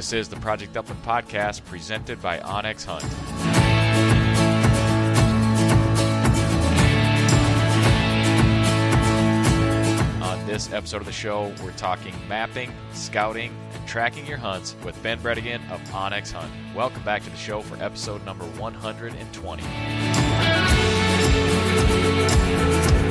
This is the Project Upland podcast presented by onX Hunt. On this episode of the show, we're talking mapping, scouting, and tracking your hunts with Ben Bredigan of onX Hunt. Welcome back to the show for episode number 120.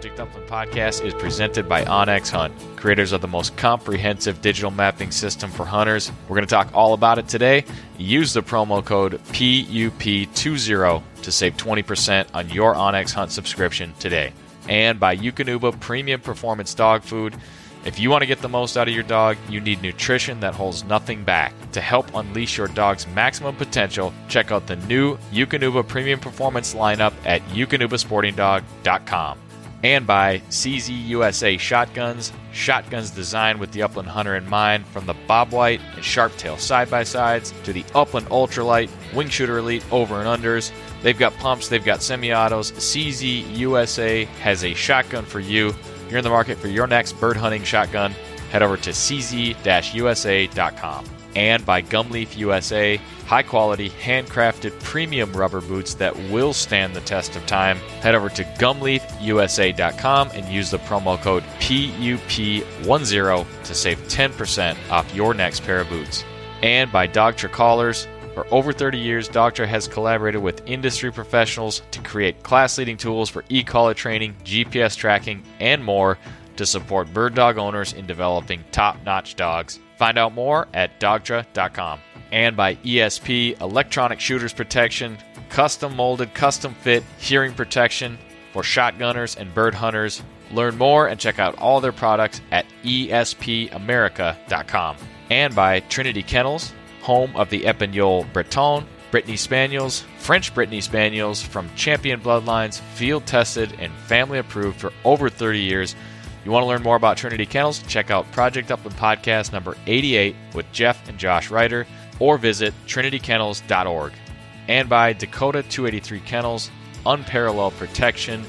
Project Upland podcast is presented by onX Hunt, creators of the most comprehensive digital mapping system for hunters. We're going to talk all about it today. Use the promo code PUP20 to save 20% on your onX Hunt subscription today. And by Eukanuba Premium Performance Dog Food. If you want to get the most out of your dog, you need nutrition that holds nothing back. To help unleash your dog's maximum potential, check out the new Eukanuba Premium Performance lineup at eukanubasportingdog.com and by CZ USA Shotguns. Shotguns designed with the Upland Hunter in mind, from the Bob White and Sharptail side by sides to the Upland Ultralight, Wing Shooter Elite over and unders. They've got pumps, they've got semi autos. CZ USA has a shotgun for you. You're in the market for your next bird hunting shotgun. Head over to cz usa.com. And by Gumleaf USA, high quality, handcrafted premium rubber boots that will stand the test of time. Head over to gumleafusa.com and use the promo code PUP10 to save 10% off your next pair of boots. And by Dogtra Collars, for over 30 years, Dogtra has collaborated with industry professionals to create class leading tools for e collar training, GPS tracking, and more to support bird dog owners in developing top notch dogs. Find out more at dogtra.com. And by ESP Electronic Shooters Protection, custom molded, custom fit hearing protection for shotgunners and bird hunters. Learn more and check out all their products at espamerica.com. And by Trinity Kennels, home of the Épagneul Breton, Brittany Spaniels, French Brittany Spaniels from champion bloodlines, field tested and family approved for over 30 years. You want to learn more about Trinity Kennels? Check out Project Upland Podcast number 88 with Jeff and Josh Ryder or visit trinitykennels.org. And by Dakota 283 Kennels, unparalleled protection,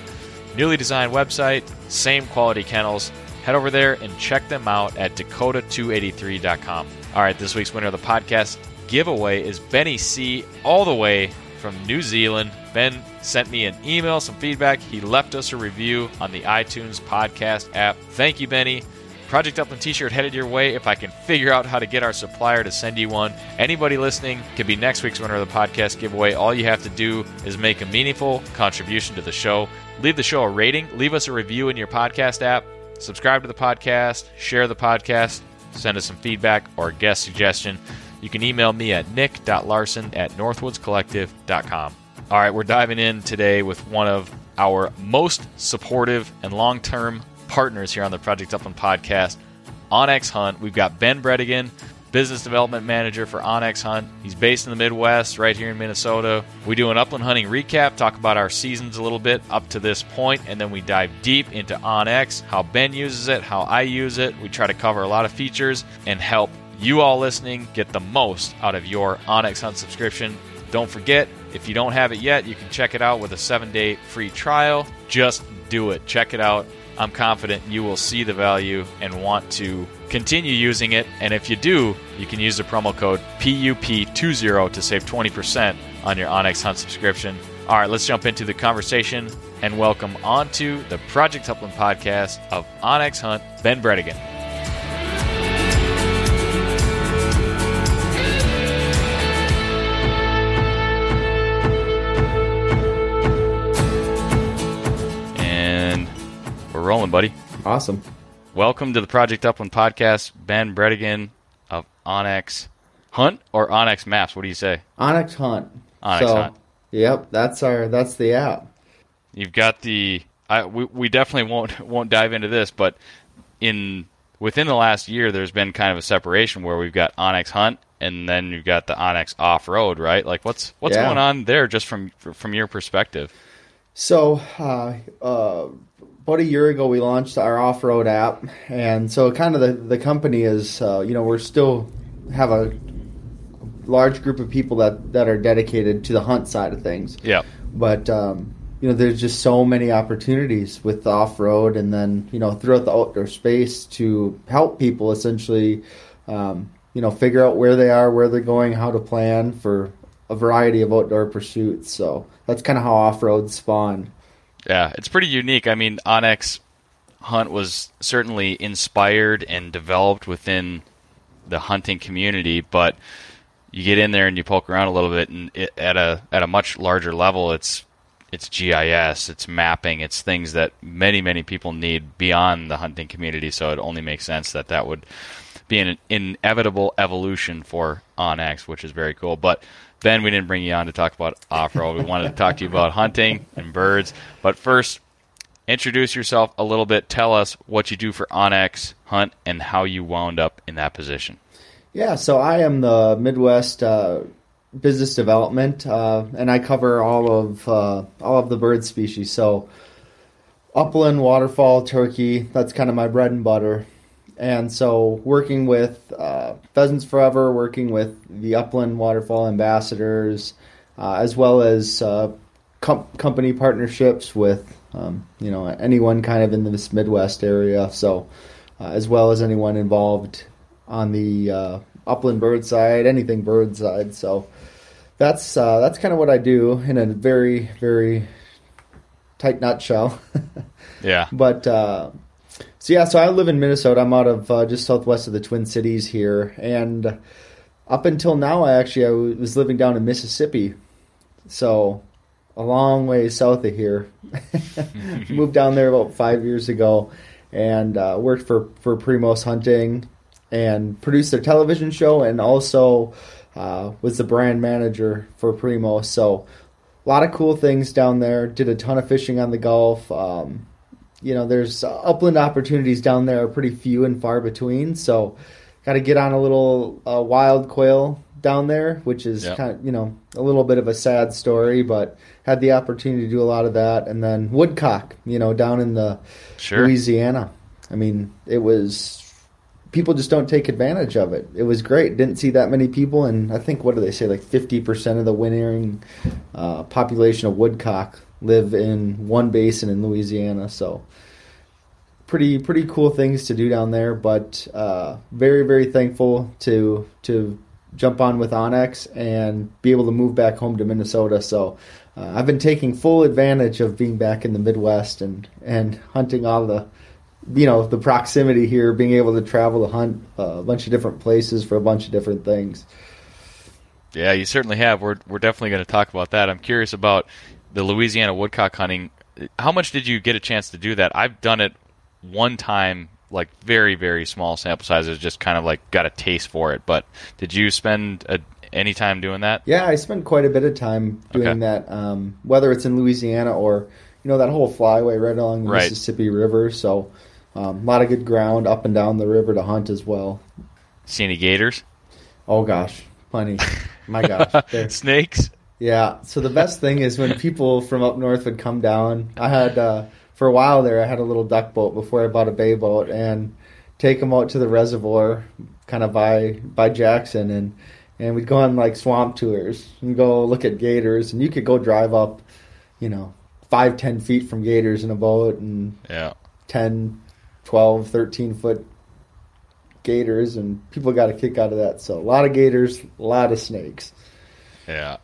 newly designed website, same quality kennels. Head over there and check them out at dakota283.com. All right, this week's winner of the podcast giveaway is Benny C, all the way from New Zealand. Ben sent me an email, some feedback. He left us a review on the iTunes podcast app. Thank you, Benny. Project Upland t shirt headed your way if I can figure out how to get our supplier to send you one. Anybody listening could be next week's winner of the podcast giveaway. All you have to do is make a meaningful contribution to the show. Leave the show a rating, leave us a review in your podcast app, subscribe to the podcast, share the podcast, send us some feedback or guest suggestion. You can email me at nick.larson at northwoodscollective.com. All right, we're diving in today with one of our most supportive and long term partners here on the Project Upland podcast, onX Hunt. We've got Ben Bredigan, business development manager for onX Hunt. He's based in the Midwest, right here in Minnesota. We do an upland hunting recap, talk about our seasons a little bit up to this point, and then we dive deep into onX, how Ben uses it, how I use it. We try to cover a lot of features and help you all listening get the most out of your onX Hunt subscription. Don't forget, if you don't have it yet, you can check it out with a seven day free trial. Just do it. Check it out. I'm confident you will see the value and want to continue using it. And if you do, you can use the promo code PUP20 to save 20% on your onX Hunt subscription. All right, let's jump into the conversation and welcome onto the Project Upland podcast of onX Hunt, Ben Bredigan. Rolling, buddy. Awesome. Welcome to the Project Upland podcast. Ben Bredigan of onX Hunt or onX Maps. What do you say? onX Hunt. onX so, Hunt. Yep, that's our that's the app. You've got the. I, we, we definitely won't won't dive into this, but in within the last year, there's been kind of a separation where we've got onX Hunt and then you've got the onX Off Road, right? Like what's what's Yeah. going on there, just from from your perspective? So, uh, uh, about a year ago, we launched our off-road app, and so kind of the the company is, uh, you know, we're still have a large group of people that that are dedicated to the hunt side of things. Yeah, but um, you know there's just so many opportunities with the off-road and then you know throughout the outdoor space to help people essentially um, you know figure out where they are where they're going how to plan for a variety of outdoor pursuits. So that's kind of how off-road spawned yeah, it's pretty unique. I mean, onX Hunt was certainly inspired and developed within the hunting community, but you get in there and you poke around a little bit, and it, at a at a much larger level, it's it's GIS, it's mapping, it's things that many many people need beyond the hunting community. So it only makes sense that that would be an inevitable evolution for OnX, which is very cool. But Ben, we didn't bring you on to talk about off road. We wanted to talk to you about hunting and birds. But first, introduce yourself a little bit. Tell us what you do for OnX Hunt and how you wound up in that position. Yeah, so I am the Midwest uh, business development, uh, and I cover all of uh, all of the bird species. So upland, waterfowl, turkey. That's kind of my bread and butter. And so, working with uh, Pheasants Forever, working with the upland Waterfowl ambassadors, uh, as well as uh, com- company partnerships with um, you know anyone kind of in this Midwest area. So, uh, as well as anyone involved on the uh, upland bird side, anything bird side. So that's uh, that's kind of what I do in a very very tight nutshell. Yeah. but uh, so yeah, so I live in Minnesota. I'm out of uh, just southwest of the Twin Cities here, and up until now, I actually I was living down in Mississippi, so a long way south of here. Moved down there about five years ago, and uh, worked for for Primos Hunting, and produced their television show, and also uh, was the brand manager for Primos. So a lot of cool things down there. Did a ton of fishing on the Gulf. Um, you know, there's uh, upland opportunities down there are pretty few and far between. So, got to get on a little uh, wild quail down there, which is Yep. kind of you know a little bit of a sad story, but had the opportunity to do a lot of that, and then woodcock, you know, down in the Sure. Louisiana. I mean, it was people just don't take advantage of it. It was great. Didn't see that many people, and I think what do they say? Like fifty percent of the wintering uh, population of woodcock live in one basin in Louisiana. So pretty pretty cool things to do down there. But uh, very very thankful to to jump on with onX and be able to move back home to Minnesota. So. Uh, I've been taking full advantage of being back in the Midwest and, and hunting all the you know the proximity here, being able to travel to hunt uh, a bunch of different places for a bunch of different things. Yeah, you certainly have. We're we're definitely going to talk about that. I'm curious about the Louisiana woodcock hunting. How much did you get a chance to do that? I've done it one time, like very very small sample sizes, just kind of like got a taste for it. But did you spend a, any time doing that? Yeah, I spent quite a bit of time doing Okay. that, um, whether it's in Louisiana or you know that whole flyway right along the Right. Mississippi River. So um, a lot of good ground up and down the river to hunt as well. See any gators? Oh gosh, plenty. My gosh, They're- Snakes? Yeah. So the best thing is when people from up north would come down. I had uh, for a while there. I had a little duck boat before I bought a bay boat and take them out to the reservoir, kind of by by Jackson, and and we'd go on like swamp tours and go look at gators. And you could go drive up, you know, five ten feet from gators in a boat and Yeah. 10, 12, 13 foot gators, and people got a kick out of that. So a lot of gators, a lot of snakes. Yeah.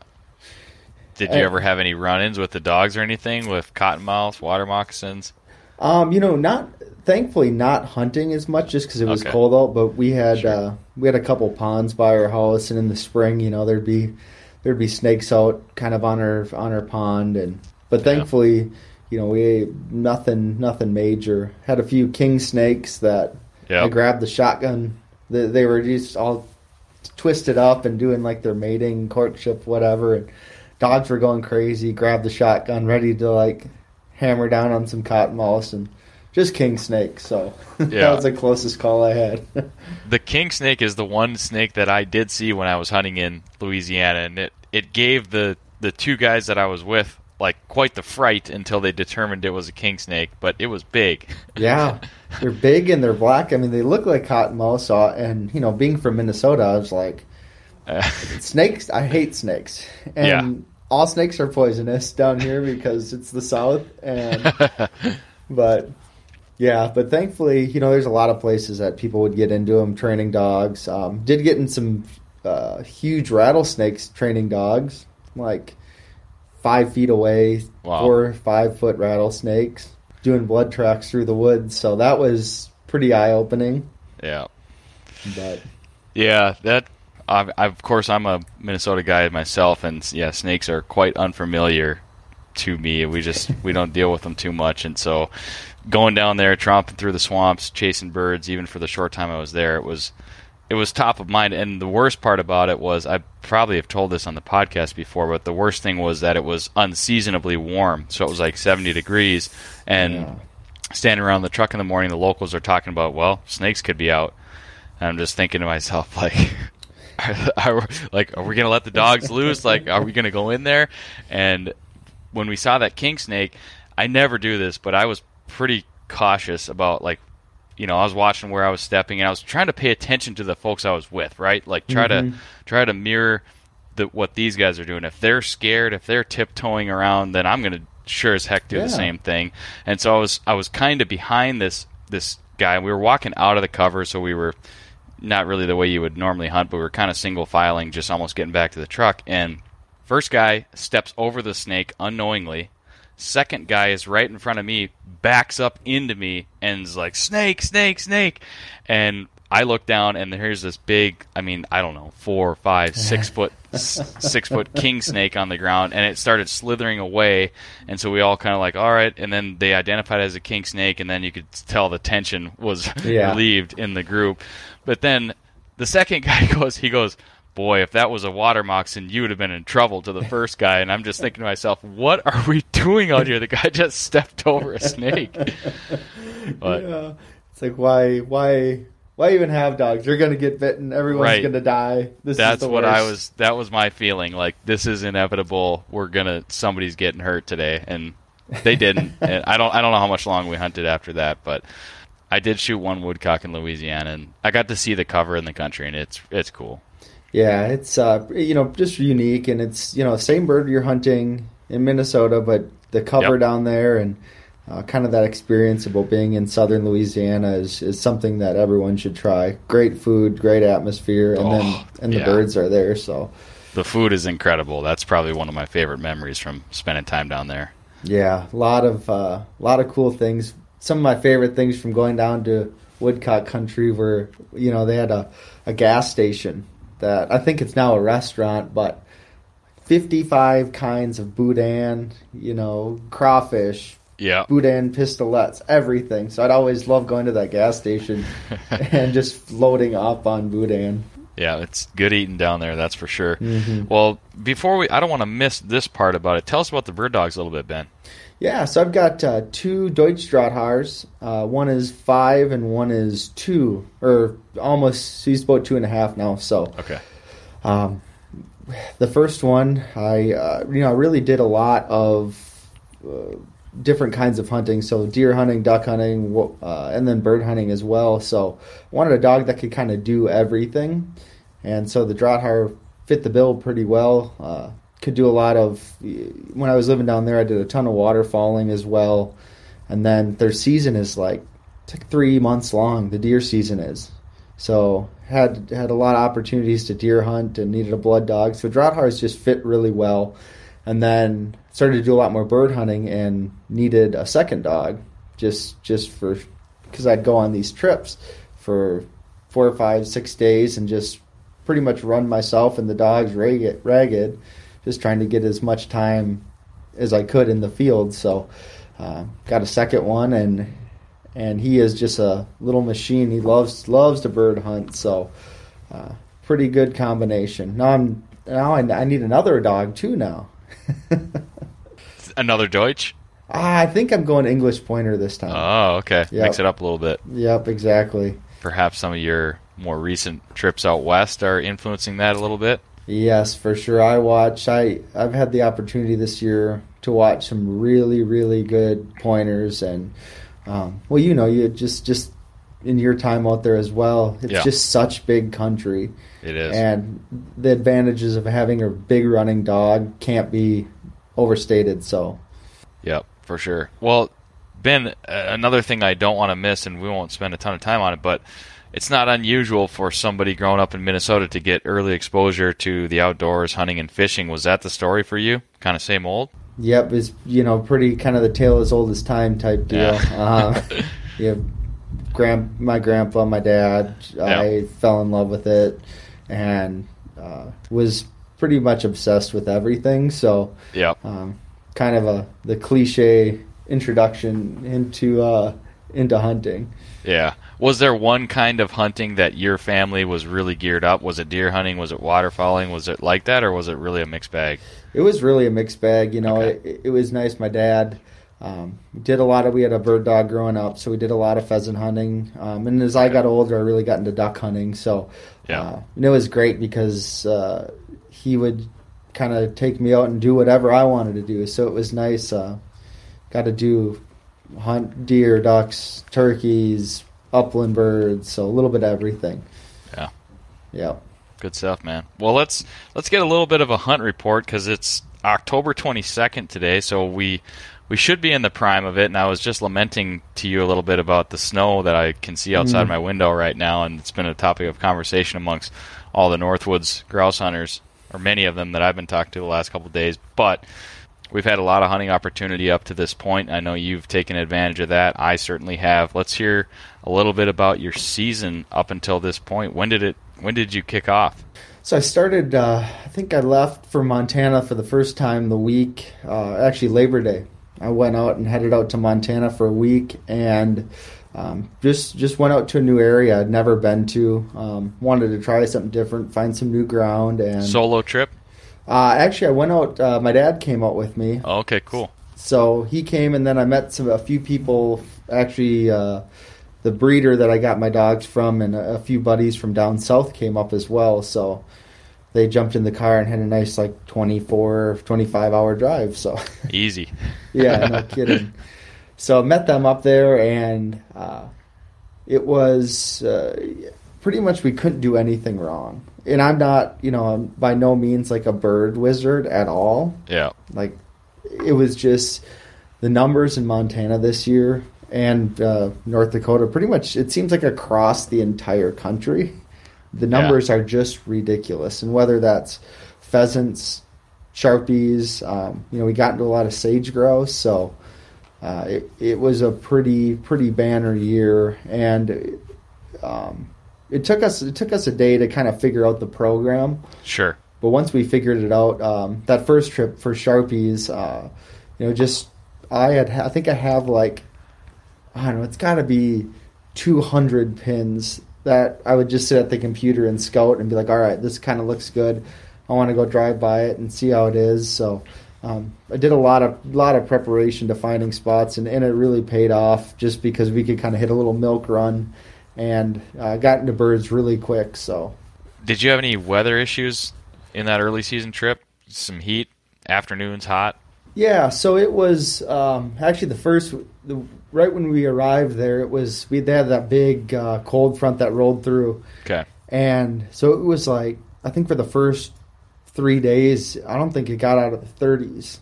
Did you ever have any run-ins with the dogs or anything with cottonmouths, water moccasins? Um, you know, not thankfully not hunting as much just because it was Okay. cold out. But we had Sure. uh, we had a couple ponds by our house, and in the spring, you know, there'd be there'd be snakes out kind of on our on our pond, and but Yeah. You know, we nothing nothing major. Had a few king snakes that I grabbed the shotgun. They, they were just all twisted up and doing like their mating, courtship, whatever. And dogs were going crazy. Grabbed the shotgun, ready to like hammer down on some cotton cottonmouths and just king snake. So Yeah. that was the closest call I had. The king snake is the one snake that I did see when I was hunting in Louisiana, and it, it gave the, the two guys that I was with like quite the fright until they determined it was a king snake, but it was big. yeah, they're big and they're black. I mean, they look like cottonmouths. So, and you know, being from Minnesota, I was like, Uh, snakes. I hate snakes, and Yeah. all snakes are poisonous down here because it's the south. And but yeah, but thankfully, you know, there's a lot of places that people would get into them training dogs. Um, did get in some uh, huge rattlesnakes training dogs, like five feet away, Wow. four five foot rattlesnakes doing blood tracks through the woods. So that was pretty eye opening. yeah. But Yeah, that. I, I, of course, I'm a Minnesota guy myself, and yeah, snakes are quite unfamiliar to me. We just we don't deal with them too much, and so going down there, tromping through the swamps, chasing birds, even for the short time I was there, it was it was top of mind. And the worst part about it was I probably have told this on the podcast before, but the worst thing was that it was unseasonably warm. So it was like 70 degrees, and Yeah. standing around the truck in the morning, the locals are talking about, well, snakes could be out. And I'm just thinking to myself, like, are, like, are we gonna let the dogs loose? Like, are we gonna go in there? And when we saw that king snake, I never do this, but I was pretty cautious about like, you know, I was watching where I was stepping, and I was trying to pay attention to the folks I was with, right? Like, try to mm-hmm. try to mirror the, what these guys are doing. If they're scared, if they're tiptoeing around, then I'm gonna sure as heck do Yeah. the same thing. And so I was I was kind of behind this this guy. We were walking out of the cover, so we were not really the way you would normally hunt, but we were kind of single filing, just almost getting back to the truck. And first guy steps over the snake unknowingly. Second guy is right in front of me, backs up into me, and is like, snake, snake, snake. And I look down, and here's this big, I mean, I don't know, four, five, six foot, s- six foot king snake on the ground, and it started slithering away. And so we all kind of like, all right. And then they identified it as a king snake, and then you could tell the tension was Yeah. relieved in the group. But then the second guy goes, he goes, boy, if that was a water moccasin, you would have been in trouble to the first guy. And I'm just thinking to myself, what are we doing out here? The guy just stepped over a snake. But yeah, it's like why why why even have dogs? You're gonna get bitten. Everyone's Right. gonna die. This is That's what I was. That was my feeling. Like this is inevitable. We're gonna somebody's getting hurt today, and they didn't. and I don't. I don't know how much long we hunted after that, but I did shoot one woodcock in Louisiana, and I got to see the cover in the country, and it's it's cool. Yeah, it's uh, you know just unique, and it's you know same bird you're hunting in Minnesota, but the cover Yep. down there and uh, kind of that experience about being in southern Louisiana is, is something that everyone should try. Great food, great atmosphere, and then Oh, and the yeah. birds are there. So The food is incredible. That's probably one of my favorite memories from spending time down there. yeah, a lot of uh, lot of cool things. Some of my favorite things from going down to Woodcock Country were you know they had a, a gas station that I think it's now a restaurant, but 55 kinds of boudin, you know, crawfish, Yeah. boudin pistolets, everything. So I'd always love going to that gas station and just floating up on boudin. Yeah, it's good eating down there, that's for sure. Mm-hmm. Well, before we, I don't want to miss this part about it. Tell us about the bird dogs a little bit, Ben. Yeah, so I've got uh, two Deutsch Drahthaars. Uh, one is five and one is two, or almost, he's about two and a half now. So Okay. Um, the first one, I uh, you know I really did a lot of uh, different kinds of hunting. So deer hunting, duck hunting, uh, and then bird hunting as well. So I wanted a dog that could kind of do everything, and so the Drahthaar fit the bill pretty well. Could do a lot of when I was living down there. I did a ton of waterfowling as well, and then their season is like like three months long. The deer season is. So had had a lot of opportunities to deer hunt and needed a blood dog. So Drahthaars just fit really well, and then started to do a lot more bird hunting and needed a second dog just just for because I'd go on these trips for four or five six days and just pretty much run myself and the dogs ragged, ragged just trying to get as much time as I could in the field. So uh, got a second one and and he is just a little machine. He loves loves to bird hunt, so uh, pretty good combination. Now I'm now I, I need another dog too now. Another Deutsch? Ah, I think I'm going English pointer this time. Oh, okay. Yep. Mix it up a little bit. yep, exactly. Perhaps some of your more recent trips out west are influencing that a little bit. Yes, for sure. I watch. I I've had the opportunity this year to watch some really really good pointers, and um, well, you know, you just just in your time out there as well. It's Yeah. just such big country. It is. and the advantages of having a big running dog can't be overstated. So, Yep, for sure. Well, Ben, another thing I don't want to miss, and we won't spend a ton of time on it, but it's not unusual for somebody growing up in Minnesota to get early exposure to the outdoors, hunting and fishing. Was that the story for you? Kind of same old? yep, is you know pretty kind of the tale as old as time type deal. Yeah. uh, yeah, grand my grandpa, my dad, I fell in love with it, and uh, was pretty much obsessed with everything. So, Yep. um, kind of a the cliche introduction into uh, into hunting. Yeah. Was there one kind of hunting that your family was really geared up? Was it deer hunting? Was it waterfowling? Was it like that, or was it really a mixed bag? It was really a mixed bag. You know, Okay. it, it was nice. My dad um, did a lot of. We had a bird dog growing up, so we did a lot of pheasant hunting. Um, and as I got older, I really got into duck hunting. So, Yeah. uh, and it was great because uh, he would kind of take me out and do whatever I wanted to do. So it was nice. Uh, got to do hunt deer, ducks, turkeys, upland birds. So a little bit of everything. Yeah. Yeah. Good stuff, man. Well, let's let's get a little bit of a hunt report because it's October 22nd today, so we we should be in the prime of it. And I was just lamenting to you a little bit about the snow that I can see outside mm-hmm. my window right now, and it's been a topic of conversation amongst all the Northwoods grouse hunters, or many of them that I've been talking to the last couple of days. But we've had a lot of hunting opportunity up to this point. I know you've taken advantage of that. I certainly have. Let's hear a little bit about your season up until this point. When did it? When did you kick off? So I started. Uh, I think I left for Montana for the first time the week, uh, actually Labor Day. I went out and headed out to Montana for a week and um, just just went out to a new area I'd never been to. Um, wanted to try something different, find some new ground, and Solo trip? uh, actually I went out. Uh, my dad came out with me, Oh, okay, cool. so he came and then I met some a few people. Actually, uh, the breeder that I got my dogs from and a, few buddies from down south came up as well. So they jumped in the car and had a nice like 24, 25 hour drive. So Easy. yeah, no kidding. So I met them up there, and uh, it was uh, pretty much we couldn't do anything wrong. And I'm not, you know, I'm by no means like a bird wizard at all. Yeah. Like it was just the numbers in Montana this year and uh, North Dakota. Pretty much, it seems like across the entire country, the numbers are just ridiculous. And whether that's pheasants, sharpies, um, you know, we got into a lot of sage grouse, so uh, it it was a pretty pretty banner year, and um, it took us it took us a day to kind of figure out the program. Sure. But once we figured it out, um, that first trip for Sharpies, uh, you know, just I had I think I have like I don't know, it's got to be 200 pins that I would just sit at the computer and scout and be like, all right, this kind of looks good. I want to go drive by it and see how it is. So um, I did a lot of lot of preparation to finding spots, and, and it really paid off just because we could kind of hit a little milk run and uh, got into birds really quick. So Did you have any weather issues in that early season trip? Some heat, afternoons hot. Yeah, so it was um, actually the first, the, right when we arrived there, it was we they had that big uh, cold front that rolled through, Okay. and so it was like I think for the first three days, I don't think it got out of the 30s,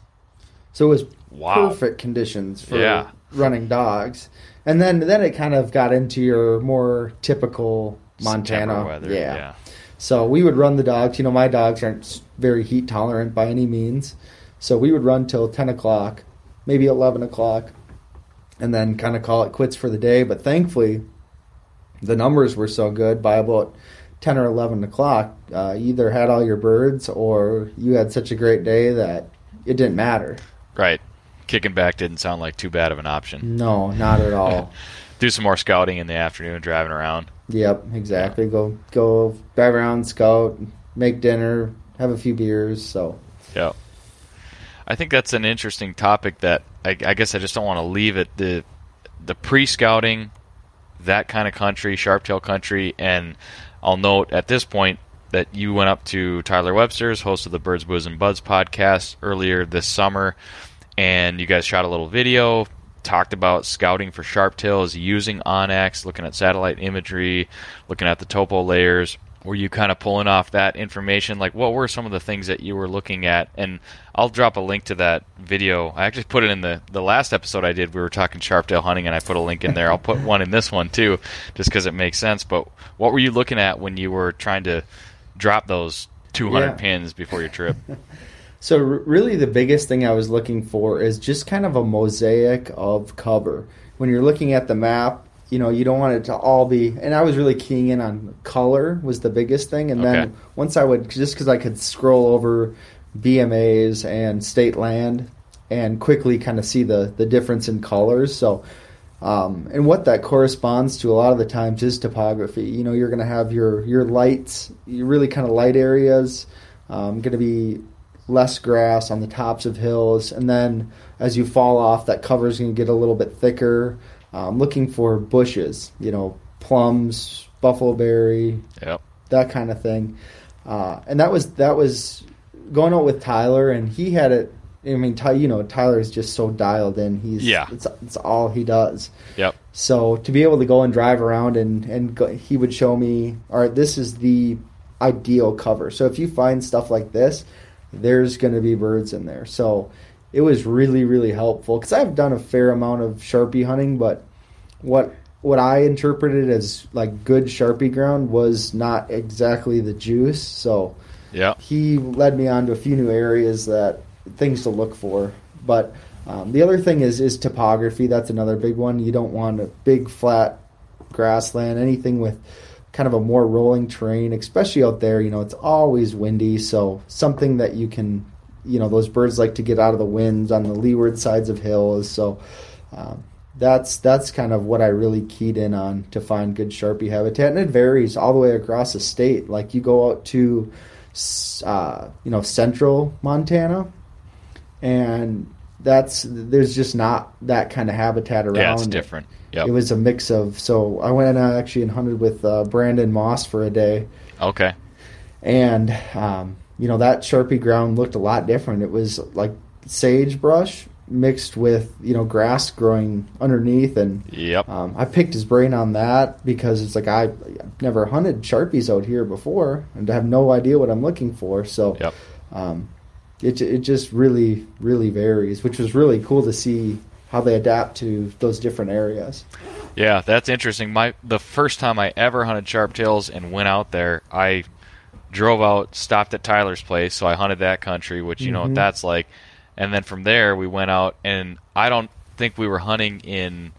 so it was Wow. perfect conditions for Yeah. running dogs, and then then it kind of got into your more typical Montana September weather. yeah. so we would run the dogs. You know, my dogs aren't very heat tolerant by any means. So we would run till 10 o'clock, maybe 11 o'clock, and then kind of call it quits for the day. But thankfully, the numbers were so good by about 10 or 11 o'clock, uh, you either had all your birds or you had such a great day that it didn't matter. Right. Kicking back didn't sound like too bad of an option. No, not at all. Do some more scouting in the afternoon, driving around. yep, exactly. Go go drive around, scout, make dinner, have a few beers. So Yeah. I think that's an interesting topic that I, I guess I just don't want to leave it. The the pre scouting, that kind of country, sharptail country, and I'll note at this point that you went up to Tyler Webster's, host of the Birds, Booze, and Buds podcast earlier this summer, and you guys shot a little video, talked about scouting for sharptails using onX, looking at satellite imagery, looking at the topo layers. Were you kind of pulling off that information? Like, what were some of the things that you were looking at? And I'll drop a link to that video. I actually put it in the the last episode I did. We were talking sharptail hunting, and I put a link in there. I'll put one in this one too, just because it makes sense. But what were you looking at when you were trying to drop those 200 Yeah. pins before your trip? So r- really, the biggest thing I was looking for is just kind of a mosaic of cover. When you're looking at the map, you know, you don't want it to all be. And I was really keying in on color was the biggest thing. And Okay. then once I would, just because I could scroll over BMAs and state land and quickly kind of see the the difference in colors. So. Um, and what that corresponds to a lot of the times is topography. You know, you're going to have your your lights, your really kind of light areas, um, going to be less grass on the tops of hills, and then as you fall off, that cover is going to get a little bit thicker. Um, looking for bushes, you know, plums, buffalo berry, yep. that kind of thing. Uh, and that was that was going out with Tyler, and he had it. I mean, Ty, you know, Tyler is just so dialed in. He's Yeah. it's, it's all he does. Yep. So to be able to go and drive around and and go, he would show me, all right, this is the ideal cover. So if you find stuff like this, there's going to be birds in there. So it was really really helpful because I've done a fair amount of sharpie hunting, but what what I interpreted as like good sharpie ground was not exactly the juice. So yeah, he led me on to a few new areas that things to look for. But um, the other thing is is topography. That's another big one. You don't want a big flat grassland, anything with kind of a more rolling terrain, especially out there. You know, it's always windy, so something that you can, you know, those birds like to get out of the winds on the leeward sides of hills. So. Um, that's that's kind of what I really keyed in on to find good sharpie habitat, and it varies all the way across the state. Like you go out to, uh, you know, central Montana, and that's there's just not that kind of habitat around. Yeah, it's it. different. Yep. It was a mix of. So I went and actually and hunted with uh, Brandon Moss for a day, Okay. and um, you know that Sharpie ground looked a lot different. It was like sagebrush mixed with you know grass growing underneath, and Yep. um, I picked his brain on that because it's like I, I've never hunted sharpies out here before, and I have no idea what I'm looking for. So Yep. um, it it just really really varies, which was really cool to see how they adapt to those different areas. Yeah, that's interesting. My the first time I ever hunted sharptails and went out there, I drove out, stopped at Tyler's place, so I hunted that country, which you know that's like. And then from there we went out and I don't think we were hunting in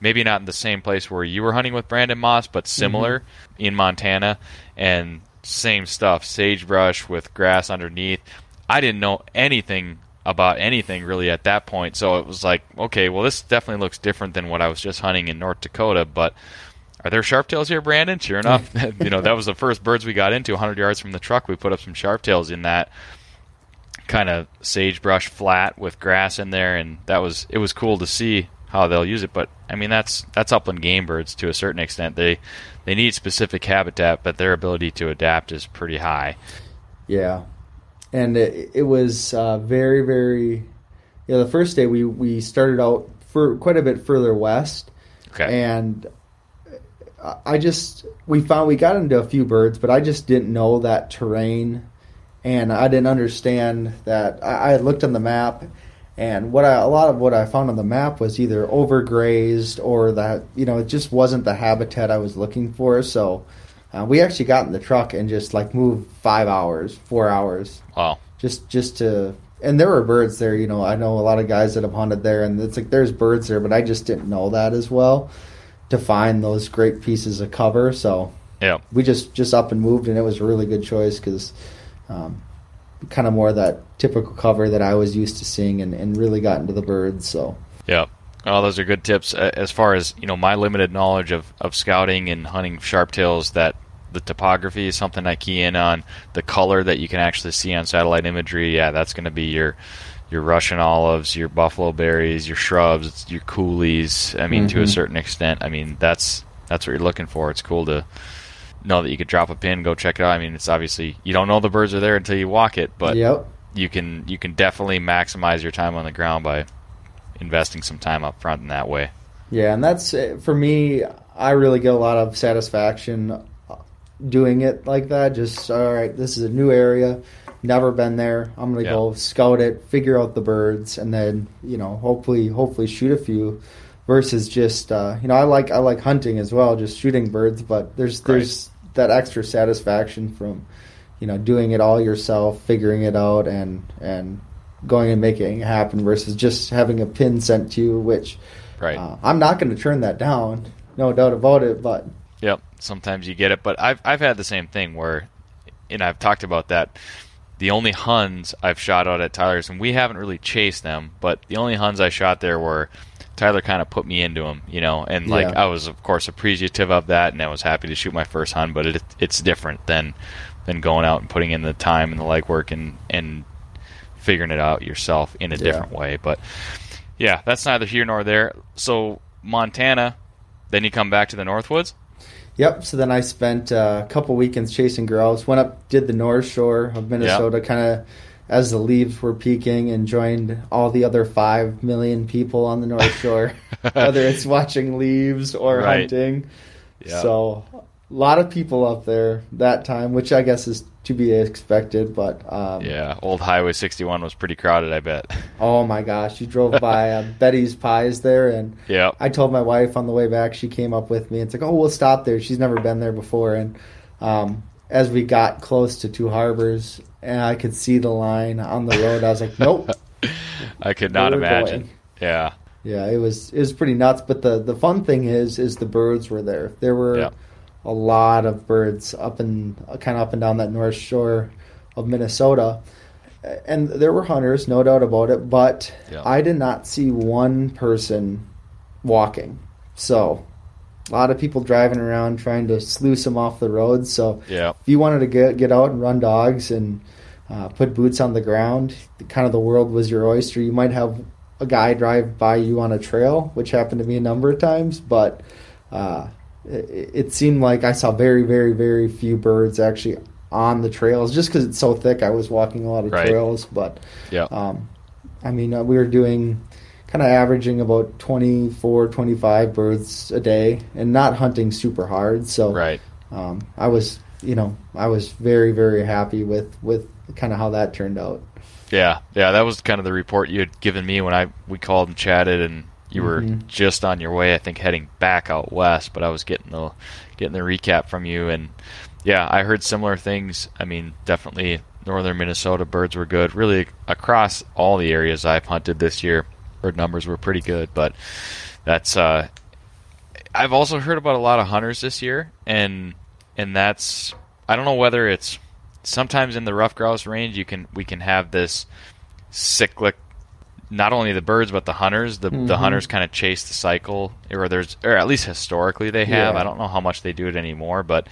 maybe not in the same place where you were hunting with Brandon Moss, but mm-hmm. similar in Montana and same stuff, sagebrush with grass underneath. I didn't know anything about anything really at that point, so it was like, okay, well this definitely looks different than what I was just hunting in North Dakota, but are there sharptails here, Brandon? Sure enough, you know that was the first birds we got into. 100 yards from the truck, we put up some sharptails in that kind of sagebrush flat with grass in there, and that was it was cool to see how they'll use it. But I mean, that's that's upland game birds to a certain extent. They they need specific habitat, but their ability to adapt is pretty high. Yeah, and it, it was uh, very, very. Yeah, the first day we we started out for quite a bit further west, Okay. and I- I just we found we got into a few birds, but I just didn't know that terrain, and I didn't understand that. I, I looked on the map, and what I a lot of what I found on the map was either overgrazed or that you know it just wasn't the habitat I was looking for. So uh, we actually got in the truck and just like moved five hours, four hours, wow. just just to. And there were birds there, you know. I know a lot of guys that have hunted there, and it's like there's birds there, but I just didn't know that as well to find those great pieces of cover. So Yeah. we just just up and moved, and it was a really good choice because um, kind of more that typical cover that I was used to seeing, and, and really got into the birds. So Yeah. Oh, those are good tips. As far as you know, my limited knowledge of, of scouting and hunting sharptails, that the topography is something I key in on. The color that you can actually see on satellite imagery, yeah, that's going to be your your Russian olives, your buffalo berries, your shrubs, your coulees. I mean, to a certain extent, I mean that's that's what you're looking for. It's cool to know that you could drop a pin, go check it out. I mean, it's obviously you don't know the birds are there until you walk it, but yep, you can you can definitely maximize your time on the ground by investing some time up front in that way. yeah, and that's uh, for me. I really get a lot of satisfaction uh, doing it like that. Just all right, this is a new area. Never been there. I'm gonna Yeah. go scout it, figure out the birds, and then you know, hopefully, hopefully shoot a few. Versus just uh, you know, I like I like hunting as well, just shooting birds. But there's there's that extra satisfaction from you know doing it all yourself, figuring it out, and and going and making it happen. Versus just having a pin sent to you, which Right. uh, I'm not going to turn that down, no doubt about it. But Yep. Sometimes you get it, but I've I've had the same thing where, and I've talked about that. The only Huns I've shot out at Tyler's, and we haven't really chased them, but the only Huns I shot there were Tyler kind of put me into him, you know, and like Yeah. I was of course appreciative of that, and I was happy to shoot my first hunt, but it, it's different than than going out and putting in the time and the legwork and and figuring it out yourself in a Yeah. different way. But yeah, that's neither here nor there. So Montana, then you come back to the Northwoods. Yep. So then I spent uh, a couple weekends chasing grouse. Went up, did the North Shore of Minnesota, kind of as the leaves were peaking, and joined all the other five million people on the North Shore, whether it's watching leaves or Right. hunting. Yeah. So a lot of people up there that time, which I guess is to be expected. But um, Yeah, old Highway 61 was pretty crowded, I bet. oh my gosh, you drove by uh, Betty's Pies there, and Yeah. I told my wife on the way back. She came up with me. It's like, oh, we'll stop there. She's never been there before. And um, as we got close to Two Harbors, and I could see the line on the road, I was like, nope. I could not imagine. going. Yeah. Yeah, it was it was pretty nuts. But the the fun thing is, is the birds were there. There were Yeah. a lot of birds up and kind of up and down that north shore of Minnesota. And there were hunters, no doubt about it, but Yeah. I did not see one person walking. So, a lot of people driving around trying to sluice them off the road. So, Yeah. if you wanted to get get out and run dogs and uh, put boots on the ground, kind of the world was your oyster. You might have a guy drive by you on a trail, which happened to me a number of times, but uh, it, it seemed like I saw very, very, very few birds actually on the trails just because it's so thick. I was walking a lot of Right. trails, but Yeah. um, I mean, uh, we were doing kind of averaging about 24, 25 birds a day and not hunting super hard. So right. um, I was, you know, I was very, very happy with, with kind of how that turned out. Yeah, yeah, that was kind of the report you had given me when I we called and chatted, and you were Mhm. just on your way, I think, heading back out west. But I was getting the getting the recap from you, and yeah, I heard similar things. I mean, definitely northern Minnesota birds were good. Really across all the areas I've hunted this year, numbers were pretty good. But that's uh, I've also heard about a lot of hunters this year, and and that's I don't know whether it's sometimes in the rough grouse range you can we can have this cyclic not only the birds but the hunters the the Mhm. hunters kind of chase the cycle or there's or at least historically they have Yeah. I don't know how much they do it anymore but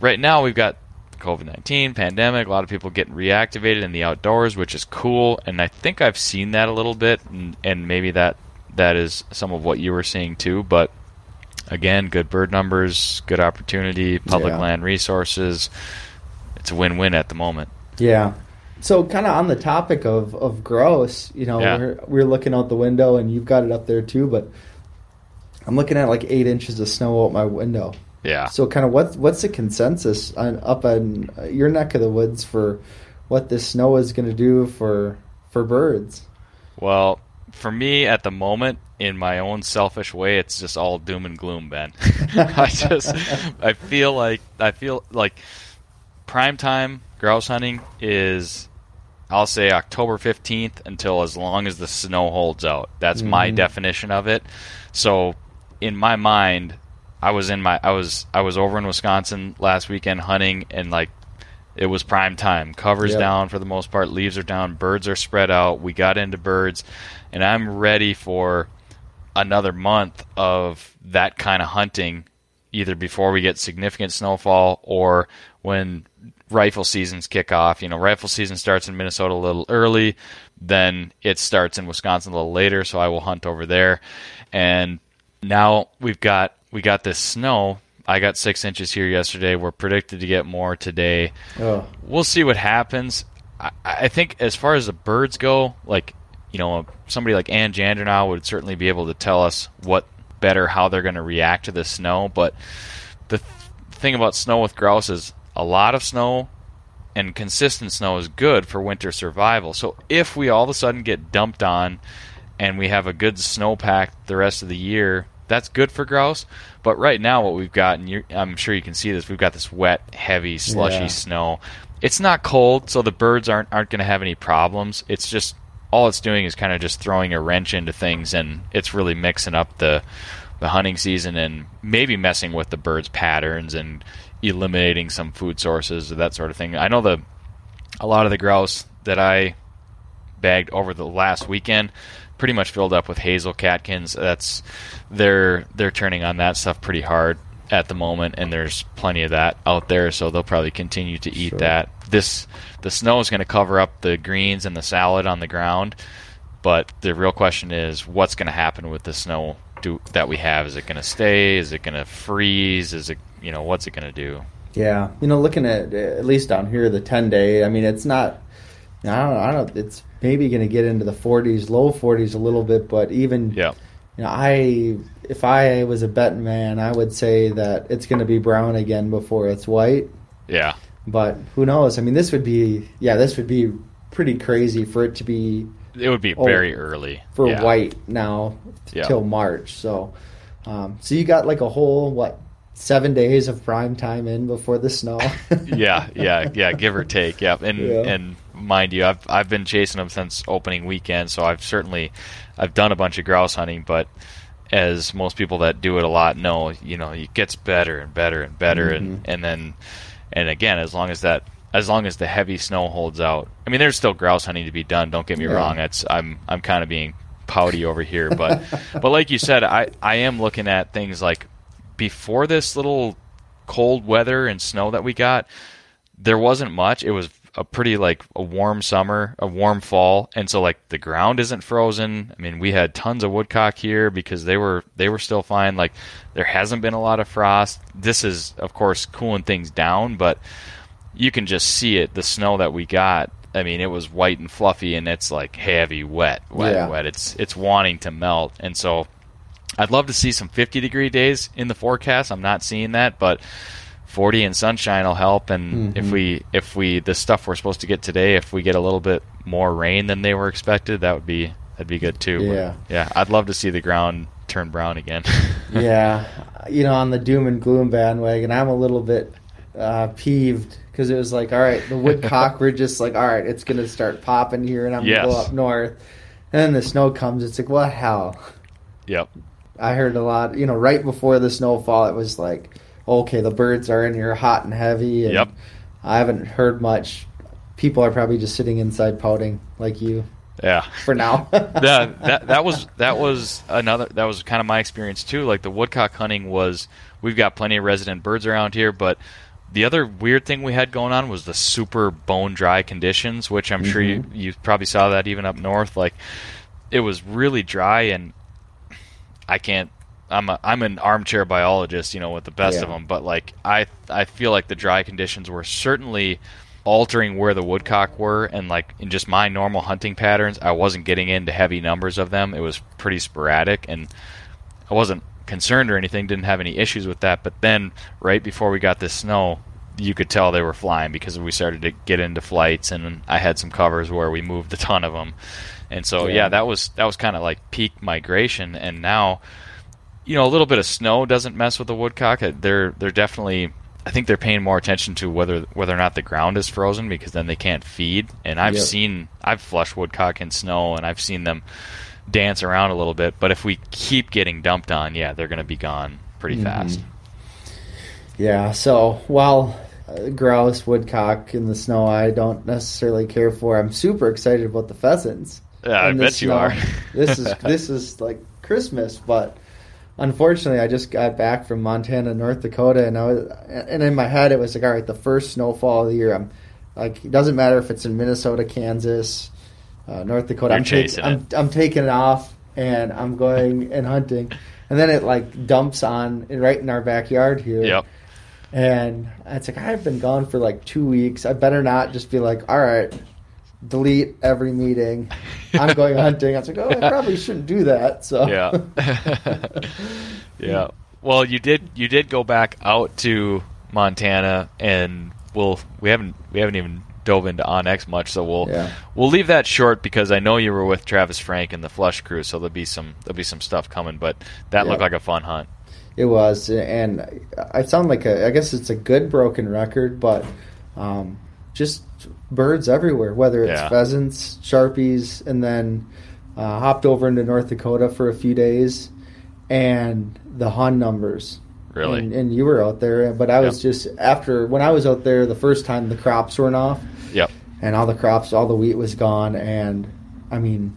right now we've got COVID-19 pandemic a lot of people getting reactivated in the outdoors which is cool and I think I've seen that a little bit and, and maybe that that is some of what you were seeing too but again good bird numbers good opportunity public Yeah. land resources it's a win-win at the moment Yeah. So kind of on the topic of, of grouse, you know, Yeah. we're, we're looking out the window and you've got it up there too, but I'm looking at like eight inches of snow out my window. Yeah So kind of what's what's the consensus on, up on your neck of the woods for what this snow is going to do for for birds? Well, for me at the moment, in my own selfish way, it's just all doom and gloom, Ben. I just I feel like I feel like prime time grouse hunting is I'll say October 15th until as long as the snow holds out. That's my Mhm. definition of it. So in my mind, I was in my I was I was over in Wisconsin last weekend hunting and like it was prime time. Covers Yep. down for the most part, leaves are down, birds are spread out. We got into birds and I'm ready for another month of that kind of hunting either before we get significant snowfall or when rifle seasons kick off. You know, rifle season starts in Minnesota a little early, then it starts in Wisconsin a little later, so I will hunt over there. And now we've got we got this snow. I got six inches here yesterday. We're predicted to get more today Oh, we'll see what happens. I, I think as far as the birds go, like you know, somebody like Ann Jandernow would certainly be able to tell us what better how they're going to react to the snow. But the th- thing about snow with grouse is a lot of snow and consistent snow is good for winter survival. So if we all of a sudden get dumped on and we have a good snowpack the rest of the year, that's good for grouse. But right now, what we've got, and you I'm sure you can see this, we've got this wet, heavy, slushy Yeah. snow. It's not cold, so the birds aren't aren't going to have any problems. It's just all it's doing is kind of just throwing a wrench into things, and it's really mixing up the the hunting season and maybe messing with the birds' patterns and eliminating some food sources or that sort of thing. I know the a lot of the grouse that I bagged over the last weekend pretty much filled up with hazel catkins. That's they're they're turning on that stuff pretty hard at the moment, and there's plenty of that out there, so they'll probably continue to eat Sure. that. This the snow is going to cover up the greens and the salad on the ground, but the real question is what's going to happen with the snow do, that we have? Is it going to stay? Is it going to freeze? Is it you know what's it going to do? yeah. You know, looking at at least down here the 10 day, I mean, it's not I don't I don't it's maybe going to get into the 40s, low 40s a little bit, but even Yeah, You know, I if I was a betting man, I would say that it's going to be brown again before it's white. yeah, But who knows? I mean, this would be yeah, this would be pretty crazy for it to be it would be Oh, very early for Yeah. white now Yeah. till March. So, um, so you got like a whole what seven days of prime time in before the snow. yeah, yeah, yeah, give or take. Yeah, and Yeah. and mind you, I've I've been chasing them since opening weekend, so I've certainly I've done a bunch of grouse hunting, but as most people that do it a lot know, you know, it gets better and better and better, and mm-hmm. and then and again, as long as that as long as the heavy snow holds out, I mean, there's still grouse hunting to be done. Don't get me Yeah. wrong. It's I'm I'm kind of being pouty over here, but but like you said, I I am looking at things like before this little cold weather and snow that we got, there wasn't much. It was a pretty like a warm summer, a warm fall, and so like the ground isn't frozen. I mean, we had tons of woodcock here because they were they were still fine. Like there hasn't been a lot of frost. This is of course cooling things down, but you can just see it. The snow that we got. I mean, it was white and fluffy, and it's like heavy, wet, wet, Yeah. wet. It's it's wanting to melt, and so I'd love to see some 50 degree days in the forecast. I'm not seeing that, but 40 and sunshine will help. And if we if we the stuff we're supposed to get today, if we get a little bit more rain than they were expected, that would be that'd be good too. But, Yeah. yeah. I'd love to see the ground turn brown again. yeah, you know, on the doom and gloom bandwagon, I'm a little bit uh, peeved because it was like, all right, the woodcock were just like, all right, it's gonna start popping here, and I'm gonna go up north, and then the snow comes. It's like, what hell? yep. I heard a lot, you know, right before the snowfall, it was like, okay, the birds are in here hot and heavy. And Yep. I haven't heard much. People are probably just sitting inside pouting like you Yeah. for now. that that that was that was another that was kind of my experience too. Like the woodcock hunting was we've got plenty of resident birds around here, but the other weird thing we had going on was the super bone dry conditions, which I'm sure you mm-hmm. you probably saw that even up north. Like it was really dry, and I can't. I'm a, I'm an armchair biologist, you know, with the best of them, but like I I feel like the dry conditions were certainly altering where the woodcock were and like in just my normal hunting patterns I wasn't getting into heavy numbers of them. It was pretty sporadic and I wasn't concerned or anything didn't have any issues with that but then right before we got this snow you could tell they were flying because we started to get into flights and I had some covers where we moved a ton of them. And so yeah, Yeah. that was that was kind of like peak migration and now you know, a little bit of snow doesn't mess with the woodcock. Uh, They're they're definitely I think they're paying more attention to whether whether or not the ground is frozen because then they can't feed. And I've Yep. seen I've flushed woodcock in snow and I've seen them dance around a little bit. But if we keep getting dumped on, yeah, they're going to be gone pretty fast. Yeah, so while uh, grouse, woodcock in the snow, I don't necessarily care for. I'm super excited about the pheasants. Yeah, I bet you are. this is this is like Christmas, but unfortunately, I just got back from Montana, North Dakota, and I was, and in my head, it was like, all right, the first snowfall of the year. I'm like, it doesn't matter if it's in Minnesota, Kansas, uh, North Dakota. I'm, taking chasing I'm, I'm taking it off, and I'm going and hunting. And then it like dumps on right in our backyard here. Yep. And it's like I've been gone for like two weeks. I better not just be like, all right, delete every meeting. I'm going hunting. I was like, oh, I probably shouldn't do that. So Yeah. yeah. Well, you did you did go back out to Montana and we'll we haven't we haven't even dove into onX much, so we'll Yeah. we'll leave that short because I know you were with Travis Frank and the Flush crew, so there'll be some there'll be some stuff coming, but that looked like a fun hunt. it was. And I sound like a. I guess it's a good broken record, but um, just birds everywhere. Whether it's Yeah. pheasants, sharpies, and then uh, hopped over into North Dakota for a few days, and the Hun numbers. Really? And, and you were out there, but I was Yep. just after when I was out there the first time, the crops weren't off, Yep. and all the crops, all the wheat was gone, and I mean,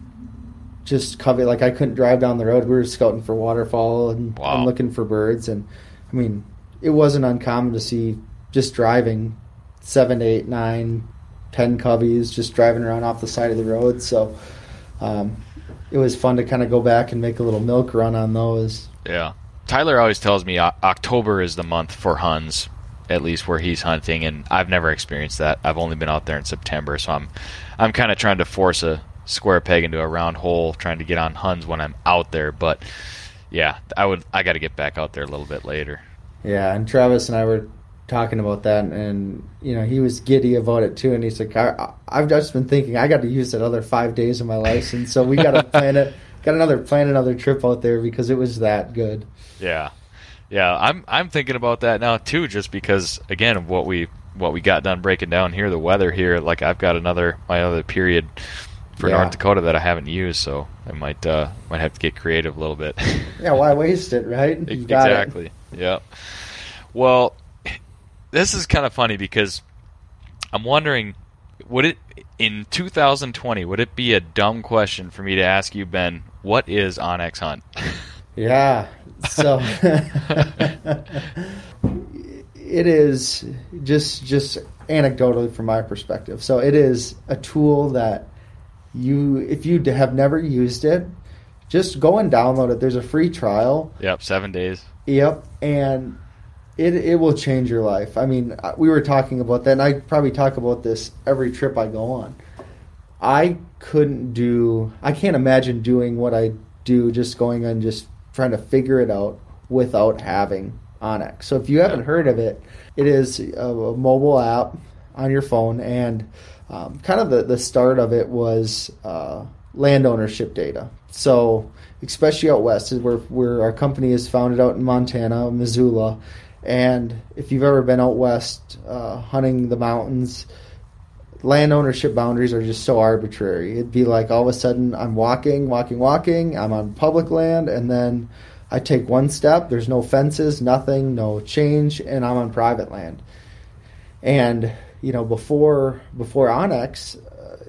just cover like I couldn't drive down the road. We were scouting for waterfowl and, Wow. and looking for birds, and I mean, it wasn't uncommon to see just driving seven, eight, nine, ten coveys just driving around off the side of the road. So um, it was fun to kind of go back and make a little milk run on those. Yeah. Tyler always tells me October is the month for Huns, at least where he's hunting, and I've never experienced that. I've only been out there in September, so I'm I'm kind of trying to force a square peg into a round hole, trying to get on Huns when I'm out there. But yeah, I would I got to get back out there a little bit later. Yeah, and Travis and I were talking about that, and you know he was giddy about it too. And he's like, I, "I've just been thinking I got to use that other five days of my license, so we got to plan it. Got another plan another trip out there because it was that good." Yeah, yeah. I'm I'm thinking about that now too, just because again of what we what we got done breaking down here, the weather here. Like I've got another my other period for Yeah. North Dakota that I haven't used, so I might uh, might have to get creative a little bit. Yeah, why waste it, right? You got it. exactly. Yeah. Well, this is kind of funny because I'm wondering, would it in 2020 would it be a dumb question for me to ask you, Ben? What is onX Hunt? Yeah. So it is just just anecdotally from my perspective. So it is a tool that you, if you have never used it, just go and download it. There's a free trial. Yep, seven days. Yep, and it it will change your life. I mean, uh, we were talking about that, and I probably talk about this every trip I go on. I couldn't do. I can't imagine doing what I do, just going and just trying to figure it out without having onX. So if you haven't heard of it, it is a, a mobile app on your phone, and um, kind of the the start of it was uh, land ownership data. So especially out west, is where where our company is founded out in Montana, Missoula and if you've ever been out west uh, hunting the mountains, land ownership boundaries are just so arbitrary. It'd be like all of a sudden I'm walking, walking, walking, I'm on public land, and then I take one step, there's no fences, nothing, no change, and I'm on private land. And you know, before before onX, uh,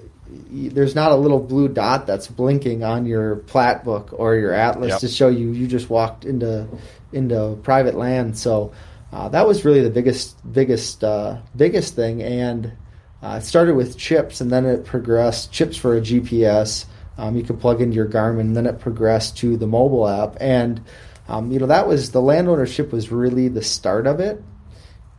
there's not a little blue dot that's blinking on your plat book or your atlas Yep. to show you you just walked into into private land. So uh, that was really the biggest biggest uh, biggest thing, and uh, it started with chips, and then it progressed chips for a GPS. Um, you could plug into your Garmin, and then it progressed to the mobile app, and um, you know that was the land ownership was really the start of it,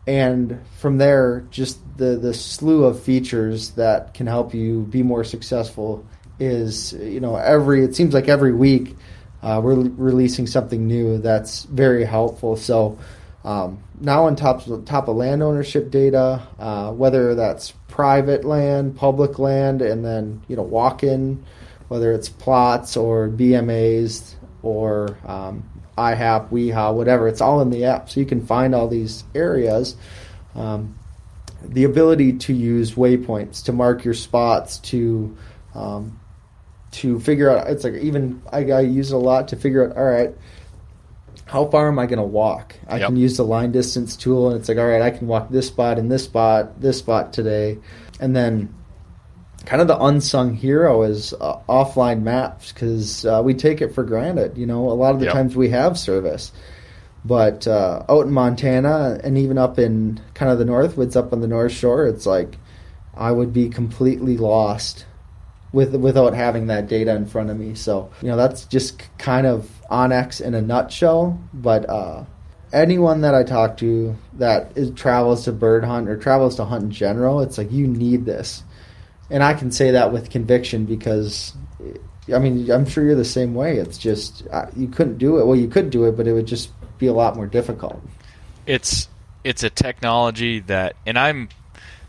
and from there, just the the slew of features that can help you be more successful is you know every it seems like every week uh, we're releasing something new that's very helpful. So um, now on top top of land ownership data, uh, whether that's private land, public land, and then you know walk in, whether it's plots or BMAs or um, IHAP, WEHA, whatever, it's all in the app. So you can find all these areas. Um, the ability to use waypoints to mark your spots to um, to figure out it's like even I, I use it a lot to figure out all right how far am I going to walk? I Yep. can use the line distance tool, and it's like, all right, I can walk this spot and this spot, this spot today, and then kind of the unsung hero is uh, offline maps because uh, we take it for granted. You know, a lot of the Yep. times we have service, but uh, out in Montana and even up in kind of the Northwoods, up on the North Shore, it's like I would be completely lost with without having that data in front of me. So you know that's just kind of onX in a nutshell. But uh, anyone that I talk to that is, travels to bird hunt or travels to hunt in general, it's like you need this, and I can say that with conviction because. I mean, I'm sure you're the same way. It's just uh, you couldn't do it. Well, you could do it, but it would just be a lot more difficult. it's it's a technology that and I'm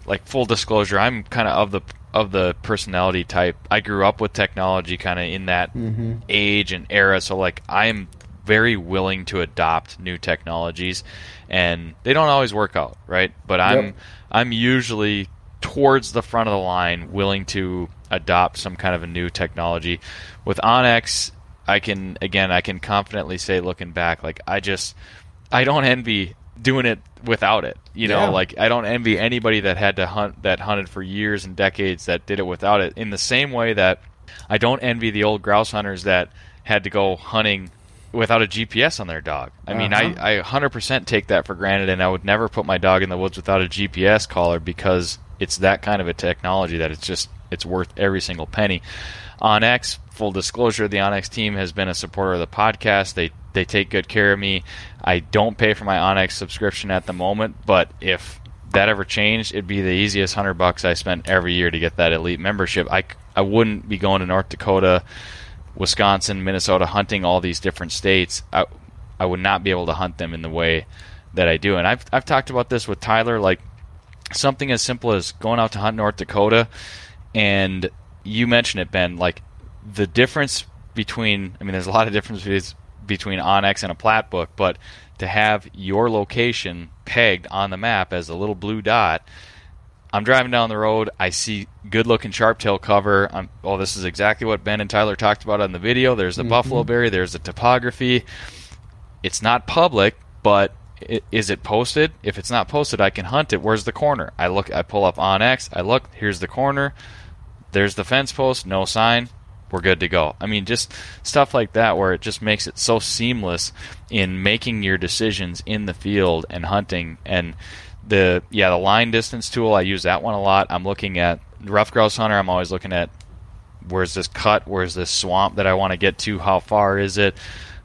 like full disclosure I'm kind of of the of the personality type I grew up with technology kind of in that mm-hmm. age and era so like I'm very willing to adopt new technologies and they don't always work out right but I'm Yep. I'm usually towards the front of the line willing to adopt some kind of a new technology with onX I can again I can confidently say looking back like I just I don't envy doing it without it. You know, Yeah. like I don't envy anybody that had to hunt that hunted for years and decades that did it without it. In the same way that I don't envy the old grouse hunters that had to go hunting without a GPS on their dog. I mean, Uh-huh. I, I 100% take that for granted, and I would never put my dog in the woods without a GPS collar because it's that kind of a technology that it's just it's worth every single penny. onX, full disclosure, the onX team has been a supporter of the podcast. They they take good care of me. I don't pay for my onX subscription at the moment, but if that ever changed, it'd be the easiest hundred bucks I spent every year to get that elite membership. I, I wouldn't be going to North Dakota, Wisconsin, Minnesota, hunting all these different states. I, I would not be able to hunt them in the way that I do. And I've I've talked about this with Tyler, like something as simple as going out to hunt North Dakota, and you mentioned it, Ben. Like the difference between, I mean, there's a lot of differences between onX and a plat book, but to have your location pegged on the map as a little blue dot. I'm driving down the road. I see good looking sharptail cover. I'm, oh, this is exactly what Ben and Tyler talked about on the video. There's the mm-hmm. buffalo berry. There's the topography. It's not public, but i- is it posted? If it's not posted, I can hunt it. Where's the corner? I look. I pull up onX. I look. Here's the corner. There's the fence post. No sign. We're good to go. I mean, just stuff like that where it just makes it so seamless in making your decisions in the field and hunting. And The yeah, the line distance tool, I use that one a lot. I'm looking at rough grouse hunter. I'm always looking at where's this cut, where's this swamp that I want to get to, how far is it,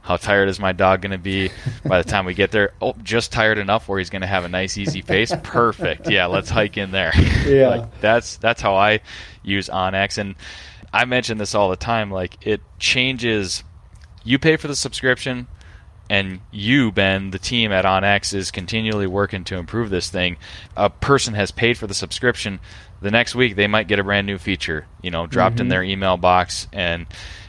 how tired is my dog going to be by the time we get there? Oh, just tired enough where he's going to have a nice easy pace. Perfect. Yeah, let's hike in there. Yeah. like, that's that's how I use onX and I mention this all the time like it changes. You pay for the subscription and you ben the team at onX is continually working to improve this thing. A person has paid for the subscription. The next week they might get a brand new feature you know dropped in their email box and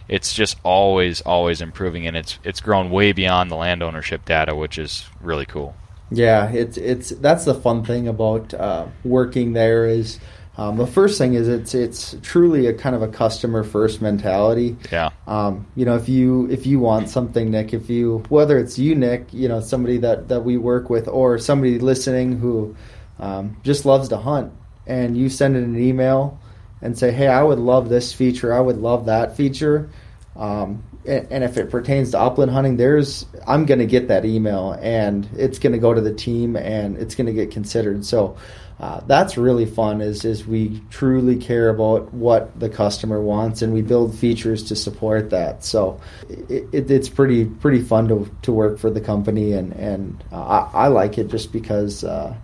it's just always always improving and it's it's grown way beyond the land ownership data which is really cool. Yeah, it's it's that's the fun thing about uh, working there is um, the first thing is it's it's truly a kind of a customer first mentality. yeah Um, you know, if you if you want something, Nick, if you whether it's you, Nick, you know, somebody that that we work with, or somebody listening who um, just loves to hunt, and you send in an email and say, "Hey, I would love this feature. I would love that feature." Um, and, and if it pertains to upland hunting, there's I'm going to get that email, and it's going to go to the team, and it's going to get considered. So. Uh, that's really fun. Is is we truly care about what the customer wants, and we build features to support that. So it, it, it's pretty pretty fun to to work for the company, and and uh, I, I like it just because uh,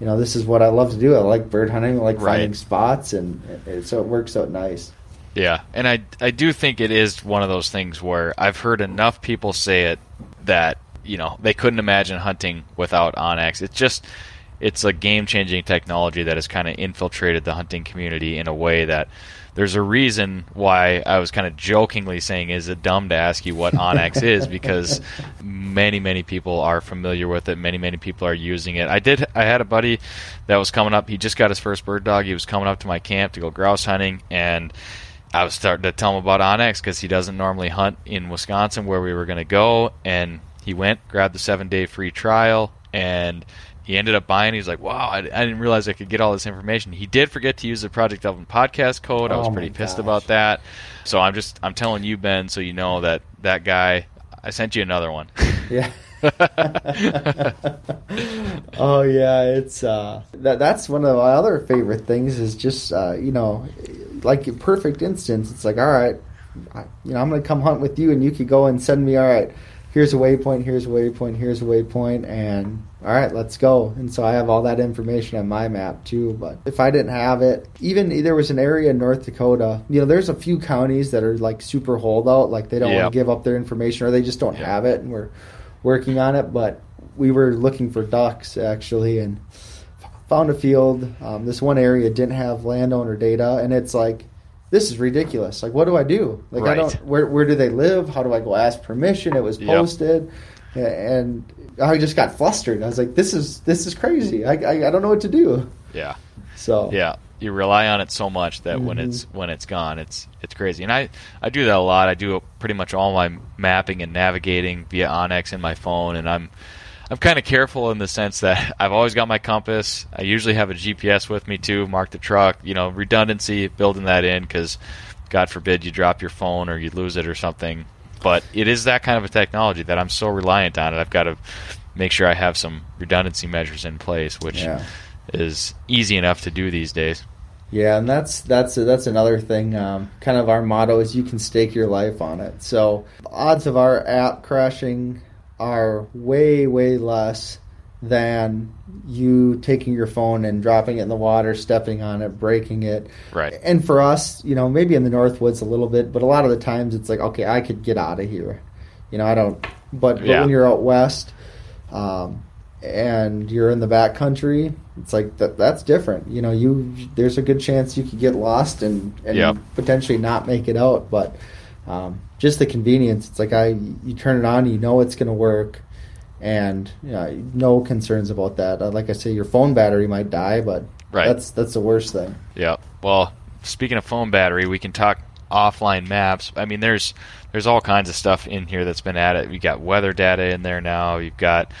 you know this is what I love to do. I like bird hunting, I like Right. finding spots, and it, so it works out nice. Yeah, and I I do think it is one of those things where I've heard enough people say it that you know they couldn't imagine hunting without onX. It's just it's a game changing technology that has kind of infiltrated the hunting community in a way that there's a reason why I was kind of jokingly saying is it dumb to ask you what onX is? Because many many people are familiar with it. Many many people are using it. I did I had a buddy that was coming up. He just got his first bird dog. He was coming up to my camp to go grouse hunting and I was starting to tell him about onX because he doesn't normally hunt in Wisconsin where we were going to go. And he went, grabbed the seven day free trial, and he ended up buying. He's like, "Wow, I, I didn't realize I could get all this information." He did forget to use the Project Upland podcast code. I was Oh pretty pissed gosh. about that. So I'm just I'm telling you, Ben, so you know that that guy. I sent you another one. Yeah. oh yeah, it's uh that that's one of my other favorite things is just uh you know like a perfect instance it's like all right I, you know I'm going to come hunt with you and you could go and send me all right here's a waypoint here's a waypoint here's a waypoint and all right let's go. And so I have all that information on my map too but if I didn't have it even there was an area in North Dakota you know there's a few counties that are like super holdout like they don't want to give up their information or they just don't have it and we're working on it, but we were looking for ducks actually and found a field. Um, this one area didn't have landowner data, and it's like, this is ridiculous. Like, what do I do? Like, I don't. Where where do they live? How do I go ask permission? It was Yep. posted, and I just got flustered. I was like, this is this is crazy. I I, I don't know what to do. yeah. So Yeah, you rely on it so much that when Mhm. it's when it's gone, it's it's crazy. And I I do that a lot. I do pretty much all my mapping and navigating via onX in my phone, and I'm I'm kind of careful in the sense that I've always got my compass. I usually have a GPS with me too. Mark the truck. You know, redundancy, building that in because God forbid you drop your phone or you lose it or something. But it is that kind of a technology that I'm so reliant on it. I've got to make sure I have some redundancy measures in place, which Yeah. is easy enough to do these days. Yeah, and that's that's that's another thing. Um, kind of our motto is you can stake your life on it. So odds of our app crashing are way way less than you taking your phone and dropping it in the water, stepping on it, breaking it. Right. And for us, you know, maybe in the Northwoods a little bit, but a lot of the times it's like, okay, I could get out of here. You know, I don't. But, but Yeah. when you're out west, um, and you're in the back country, it's like that. That's different. You know, you there's a good chance you could get lost and and Yep. potentially not make it out. But um, just the convenience. It's like I you turn it on, you know it's going to work, and you know, no concerns about that. Uh, like I say, your phone battery might die, but Right. that's that's the worst thing. Yeah. Well, speaking of phone battery, we can talk offline maps. I mean, there's there's all kinds of stuff in here that's been added. We got weather data in there now. You've got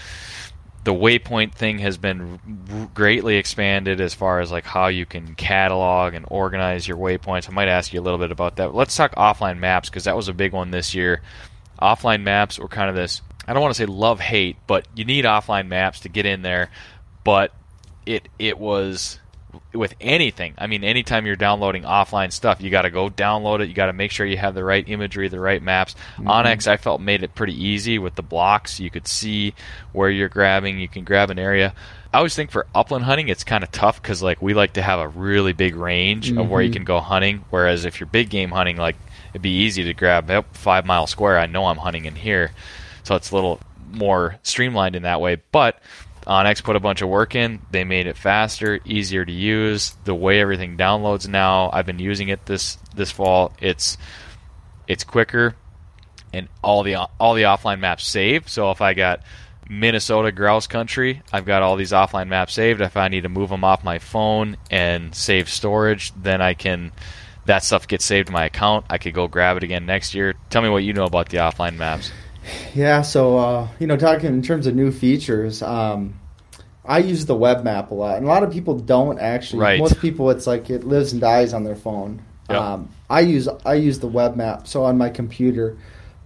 the waypoint thing has been greatly expanded as far as like how you can catalog and organize your waypoints. I might ask you a little bit about that. Let's talk offline maps because that was a big one this year. Offline maps were kind of this I don't want to say love hate, but you need offline maps to get in there. But it it was with anything. I mean, anytime you're downloading offline stuff, you got to go download it. You got to make sure you have the right imagery, the right maps. Mm-hmm. onX, I felt made it pretty easy with the blocks. You could see where you're grabbing. You can grab an area. I always think for upland hunting, it's kind of tough because like we like to have a really big range of where you mm-hmm. can go hunting. Whereas if you're big game hunting, like it'd be easy to grab five mile square. I know I'm hunting in here, so it's a little more streamlined in that way. But onX put a bunch of work in. They made it faster, easier to use. The way everything downloads now, I've been using it this this fall. It's it's quicker, and all the all the offline maps save. So if I got Minnesota grouse country, I've got all these offline maps saved. If I need to move them off my phone and save storage, then I can. That stuff gets saved to my account. I could go grab it again next year. Tell me what you know about the offline maps. Yeah, so uh, you know, talking in terms of new features, um, I use the web map a lot, and a lot of people don't actually. Right. Most people, it's like it lives and dies on their phone. Yep. Um, I use I use the web map, so on my computer,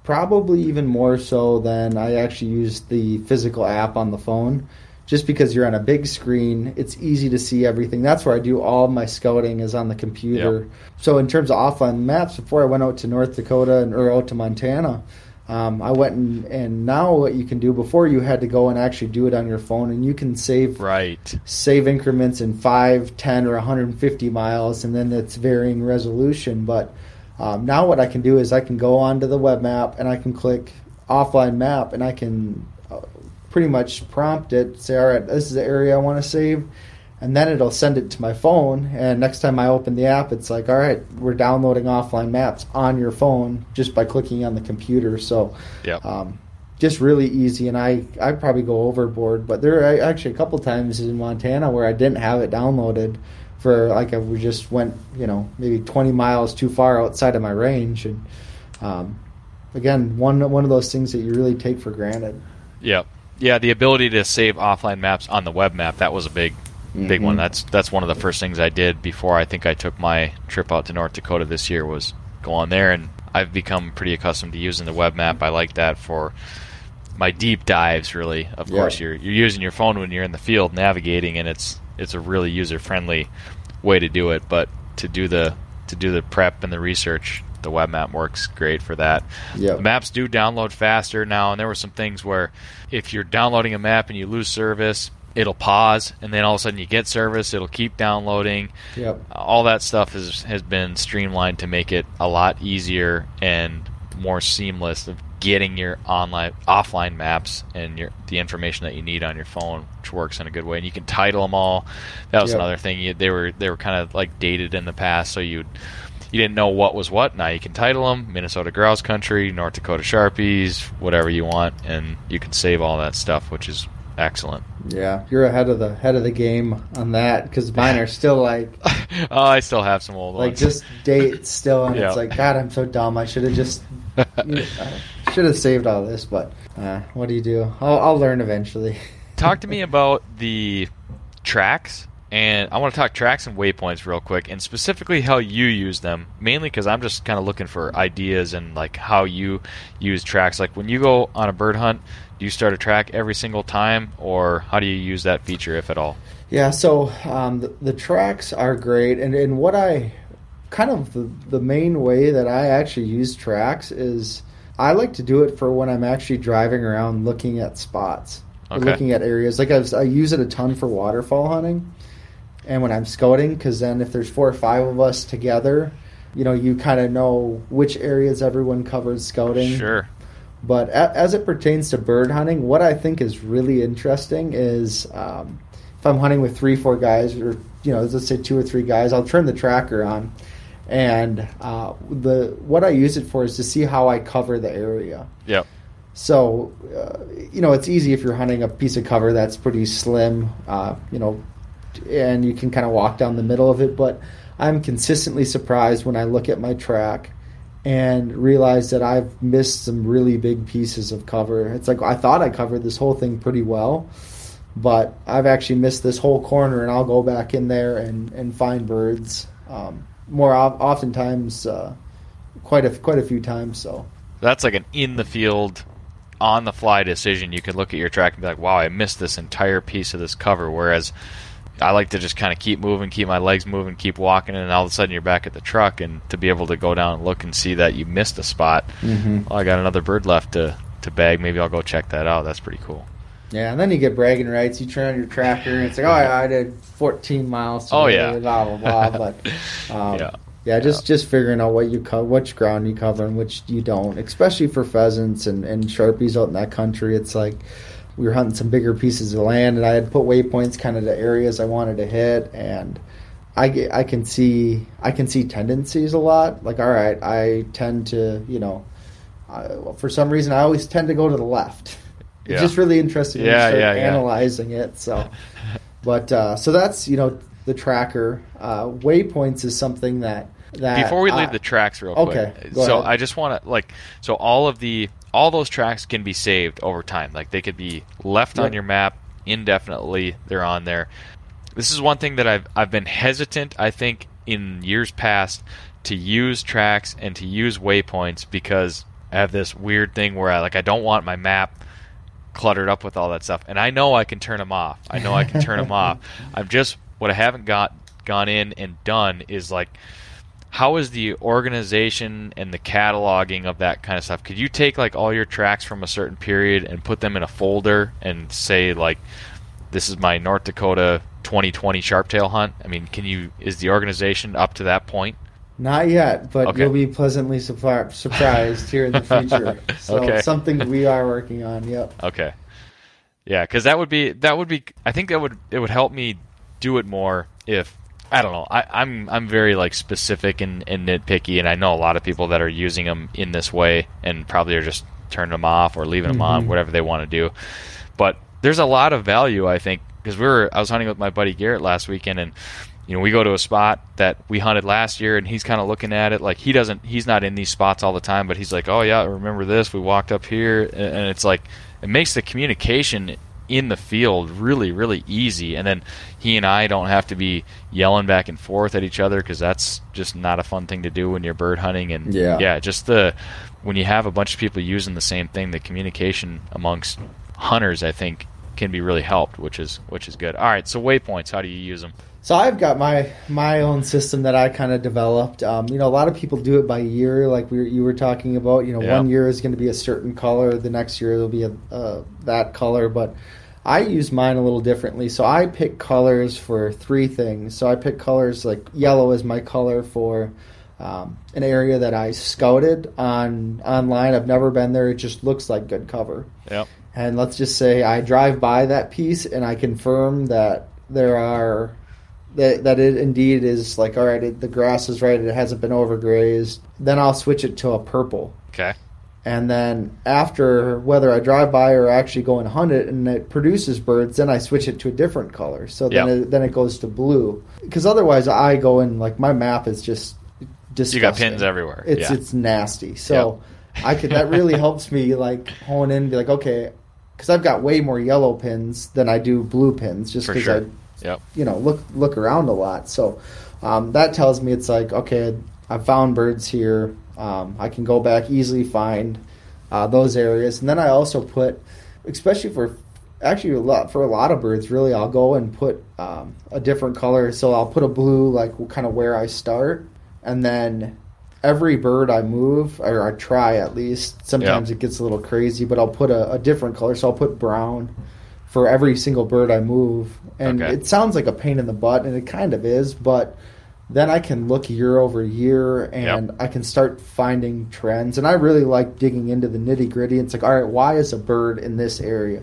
probably even more so than I actually use the physical app on the phone. Just because you're on a big screen, it's easy to see everything. That's where I do all my scouting is on the computer. Yep. So in terms of offline maps, before I went out to North Dakota and or out to Montana, um, I went and, and now what you can do before you had to go and actually do it on your phone and you can save Right. save increments in 5, 10, or 150 miles, and then it's varying resolution. But um, now what I can do is I can go onto the web map and I can click offline map and I can uh, pretty much prompt it, say, all right, this is the area I want to save. And then it'll send it to my phone. And next time I open the app, it's like, all right, we're downloading offline maps on your phone just by clicking on the computer. So yeah. um, just really easy and i i probably go overboard but there are actually a couple times in montana where i didn't have it downloaded for like I we just went you know maybe 20 miles too far outside of my range and um, again one one of those things that you really take for granted Yep. Yeah, the ability to save offline maps on the web map, that was a big big one. Mm-hmm. That's that's one of the first things I did before I think I took my trip out to North Dakota this year was go on there and I've become pretty accustomed to using the web map. I like that for my deep dives really. Of Yeah. course you're you're using your phone when you're in the field navigating and it's it's a really user friendly way to do it, but to do the to do the prep and the research, the web map works great for that. Yep. The maps do download faster now, and there were some things where if you're downloading a map and you lose service, it'll pause, and then all of a sudden you get service, it'll keep downloading. yep uh, All that stuff is, has been streamlined to make it a lot easier and more seamless of getting your online offline maps and your the information that you need on your phone, which works in a good way. And you can title them all. That was Yep. another thing. You, they were they were kind of like dated in the past, so you you didn't know what was what. Now you can title them Minnesota Grouse Country, North Dakota Sharpies, whatever you want, and you can save all that stuff, which is excellent. yeah you're ahead of the head of the game on that because mine are still like oh, I still have some old like ones. just dates still and Yeah. it's like god i'm so dumb i should have just should have saved all this but uh, what do you do I'll, I'll learn eventually talk to me about the tracks and i want to talk tracks and waypoints real quick and specifically how you use them mainly because i'm just kind of looking for ideas and like how you use tracks like when you go on a bird hunt do you start a track every single time or how do you use that feature if at all Yeah, so um, the, the tracks are great, and, and what I kind of the, the main way that I actually use tracks is I like to do it for when I'm actually driving around looking at spots, Okay. looking at areas. Like I, was, I use it a ton for waterfowl hunting, and when I'm scouting, because then if there's four or five of us together, you know, you kind of know which areas everyone covers scouting. sure But a- as it pertains to bird hunting, what I think is really interesting is um, if I'm hunting with three, four guys, or you know, let's say two or three guys, I'll turn the tracker on, and uh, the what I use it for is to see how I cover the area. yep So, uh, you know, it's easy if you're hunting a piece of cover that's pretty slim, uh, you know, and you can kind of walk down the middle of it. But I'm consistently surprised when I look at my track and realize that I've missed some really big pieces of cover. It's like I thought I covered this whole thing pretty well, but I've actually missed this whole corner, and I'll go back in there and, and find birds. Um, more of, oftentimes, uh, quite a quite a few times. So. that's like an in the field on the fly decision you can look at your track and be like wow i missed this entire piece of this cover whereas I like to just kind of keep moving, keep my legs moving, keep walking, and all of a sudden you're back at the truck, and to be able to go down and look and see that you missed a spot. Mm-hmm. Well, I got another bird left to to bag. Maybe I'll go check that out. That's pretty cool. Yeah, and then you get bragging rights. You turn on your tracker, and it's like, oh, yeah, I did 14 miles. Oh, yeah. blah blah blah. But um, Yeah. yeah, just just figuring out what you cover, which ground you cover, and which you don't. Especially for pheasants and and sharpies out in that country, it's like we were hunting some bigger pieces of land, and I had put waypoints kind of to areas I wanted to hit, and I I can see I can see tendencies a lot. Like, all right, I tend to you know, I, for some reason I always tend to go to the left. It's Yeah. just really interesting Yeah, start yeah, yeah. analyzing it. So, but uh, so that's you know the tracker uh, waypoints is something that that Before we leave uh, the tracks real okay, quick, go so ahead. I just want to like so all of the all those tracks can be saved over time. Like they could be left on your map indefinitely. They're on there. This is one thing that I've I've been hesitant. I think in years past to use tracks and to use waypoints because I have this weird thing where I like I don't want my map cluttered up with all that stuff. And I know I can turn them off. I know I can turn them off. I'm just what I haven't got gone in and done is like how is the organization and the cataloging of that kind of stuff? Could you take like all your tracks from a certain period and put them in a folder and say like this is my North Dakota 2020 sharptail hunt? I mean, can you is the organization up to that point? Not yet, but Okay. you'll be pleasantly surpri- surprised here in the future. So Okay. something we are working on. Yep. Okay. Yeah, because that would be that would be. I think that would it would help me do it more if I don't know. I, I'm I'm very like specific and, and nitpicky, and I know a lot of people that are using them in this way and probably are just turning them off or leaving them on, mm-hmm. whatever they want to do. But there's a lot of value, I think, because we were I was hunting with my buddy Garrett last weekend, and you know we go to a spot that we hunted last year, and he's kind of looking at it like he doesn't he's not in these spots all the time, but he's like, oh yeah, remember this? We walked up here, and and it's like it makes the communication in the field really really easy. And then he and I don't have to be yelling back and forth at each other because that's just not a fun thing to do when you're bird hunting. And Yeah. yeah just the when you have a bunch of people using the same thing the communication amongst hunters I think can be really helped which is which is good. All right so waypoints how do you use them So I've got my my own system that I kind of developed. Um, you know, a lot of people do it by year, like we were, you were talking about. You know, Yeah. one year is going to be a certain color, the next year it'll be a, uh, that color. But I use mine a little differently. So I pick colors for three things. So I pick colors like yellow is my color for um, an area that I scouted on online. I've never been there. It just looks like good cover. yep And let's just say I drive by that piece and I confirm that there are that that it indeed is like all right, it, the grass is right, it hasn't been overgrazed. Then I'll switch it to a purple. okay And then after whether I drive by or actually go and hunt it and it produces birds, then I switch it to a different color. So then Yep. it, then it goes to blue. Because otherwise I go and like my map is just disgusting. you got pins everywhere It's yeah it's nasty. So I could that really helps me like hone in and be like okay, because I've got way more yellow pins than I do blue pins just because sure I yep you know look look around a lot. So um, that tells me it's like okay, I found birds here. Um, I can go back easily find uh, those areas, and then I also put, especially for actually a lot for a lot of birds, really, I'll go and put um, a different color. So I'll put a blue like kind of where I start, and then every bird I move or I try at least. Sometimes Yeah. it gets a little crazy, but I'll put a, a different color. So I'll put brown for every single bird I move. And Okay. it sounds like a pain in the butt, and it kind of is, but then I can look year over year and Yep. I can start finding trends. And I really like digging into the nitty gritty. It's like, all right, why is a bird in this area?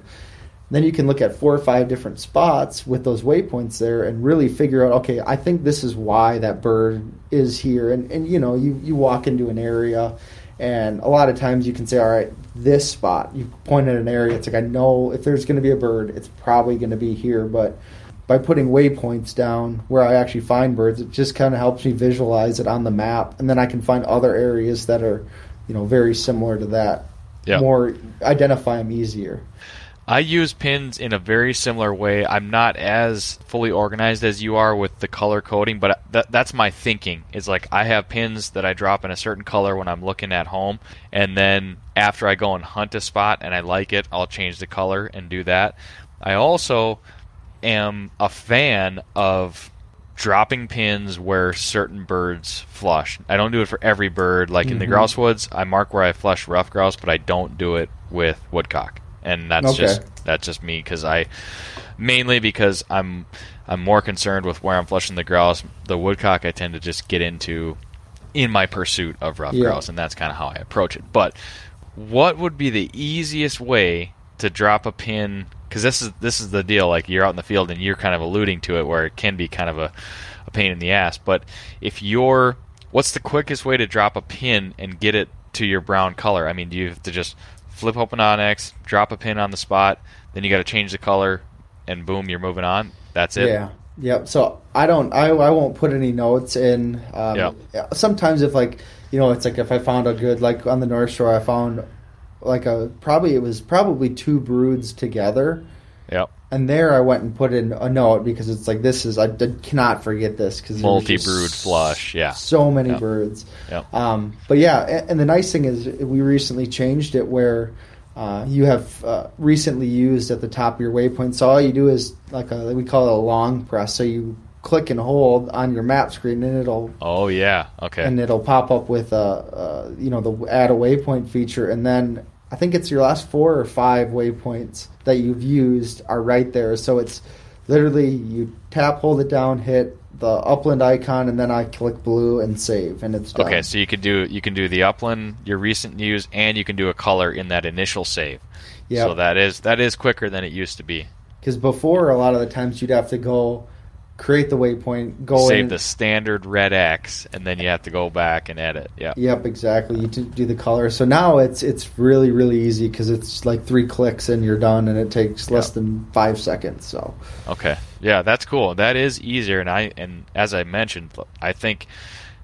Then you can look at four or five different spots with those waypoints there and really figure out, okay, I think this is why that bird is here. And, and you know, you, you walk into an area and a lot of times you can say, all right, this spot, you point at an area, it's like, I know if there's going to be a bird, it's probably going to be here. But by putting waypoints down where I actually find birds, it just kind of helps me visualize it on the map. And then I can find other areas that are, you know, very similar to that. Yeah. More identify them easier. I use pins in a very similar way. I'm not as fully organized as you are with the color coding, but that, that's my thinking. It's like I have pins that I drop in a certain color when I'm looking at home, and then after I go and hunt a spot and I like it, I'll change the color and do that. I also am a fan of dropping pins where certain birds flush. I don't do it for every bird. Like in the Mm-hmm. grouse woods, I mark where I flush rough grouse, but I don't do it with woodcock. And that's Okay. just that's just me because I mainly because I'm I'm more concerned with where I'm flushing the grouse. The woodcock I tend to just get into in my pursuit of rough Yeah. grouse, and that's kind of how I approach it. But what would be the easiest way to drop a pin? Because this is this is the deal. Like you're out in the field and you're kind of alluding to it, where it can be kind of a, a pain in the ass. But if you're, what's the quickest way to drop a pin and get it to your brown color? I mean, do you have to just flip open onX, drop a pin on the spot, then you got to change the color, and boom, you're moving on. That's it. Yeah. Yep. So I don't. I, I won't put any notes in. Um, Yeah. Sometimes if like you know, it's like if I found a good like on the North Shore, I found like a probably it was probably two broods together. And there I went and put in a note because it's like this is I did, cannot forget this because Multi-brood flush, yeah. so many Yep. birds. Yep. Um, but yeah, a- and the nice thing is we recently changed it where uh, you have uh, recently used at the top of your waypoint. So all you do is like a we call it a long press. So you click and hold on your map screen, and it'll Oh yeah. Okay. and it'll pop up with uh, uh, you know the add a waypoint feature, and then I think it's your last four or five waypoints that you've used are right there. So it's literally you tap, hold it down, hit the upland icon, and then I click blue and save, and it's done. Okay, so you can do you can do the upland, your recent news, and you can do a color in that initial save. Yeah. So that is that is quicker than it used to be. Because before, a lot of the times you'd have to go create the waypoint, go Save in. the standard red X, and then you have to go back and edit. Yeah. Yep, exactly. You do the color. So now it's it's really really easy because it's like three clicks and you're done, and it takes less Yep. than five seconds. So Okay. Yeah, that's cool. That is easier, and I and as I mentioned, I think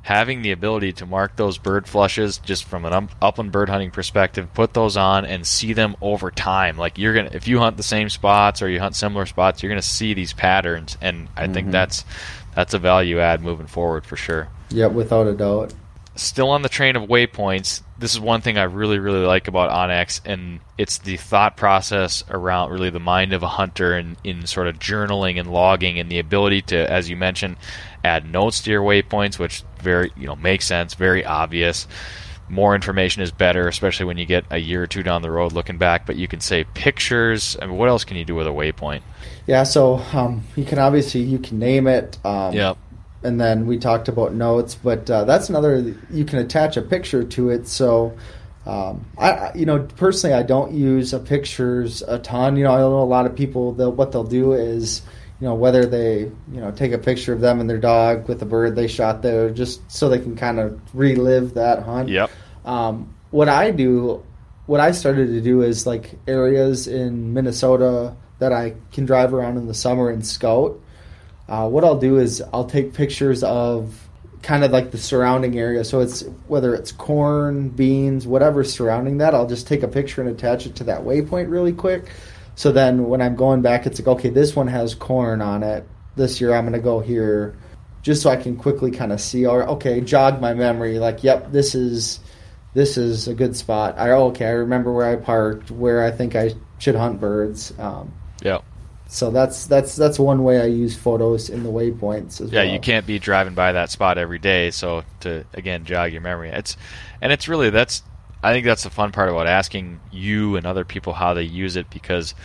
having the ability to mark those bird flushes just from an upland bird hunting perspective, put those on and see them over time. Like you're gonna, if you hunt the same spots or you hunt similar spots, you're gonna see these patterns, and I think mm-hmm. that's that's a value add moving forward for sure. yep, without a doubt. still on the train of waypoints, this is one thing I really, really like about onX, and it's the thought process around really the mind of a hunter and in sort of journaling and logging, and the ability to, as you mentioned, add notes to your waypoints, which very you know makes sense, very obvious. More information is better, especially when you get a year or two down the road looking back. But you can say pictures. I mean, what else can you do with a waypoint? Yeah, so um, you can obviously you can name it. Um, Yep. And then we talked about notes, but uh, that's another. You can attach a picture to it. So, um, I you know personally I don't use pictures a ton. You know I know a lot of people. They'll, what they'll do is you know whether they you know take a picture of them and their dog with the bird they shot there just so they can kind of relive that hunt. Yep. Um, what I do, what I started to do is like areas in Minnesota that I can drive around in the summer and scout. Uh, what I'll do is I'll take pictures of kind of like the surrounding area. So it's whether it's corn, beans, whatever surrounding that. I'll just take a picture and attach it to that waypoint really quick. So then when I'm going back, it's like okay, this one has corn on it. This year I'm going to go here, just so I can quickly kind of see. Or okay, jog my memory. Like, yep, this is this is a good spot. I okay, I remember where I parked, where I think I should hunt birds. Um, Yep. so that's that's that's one way I use photos in the waypoints as yeah, well. you can't be driving by that spot every day. So to again jog your memory, it's and it's really that's I think that's the fun part about asking you and other people how they use it because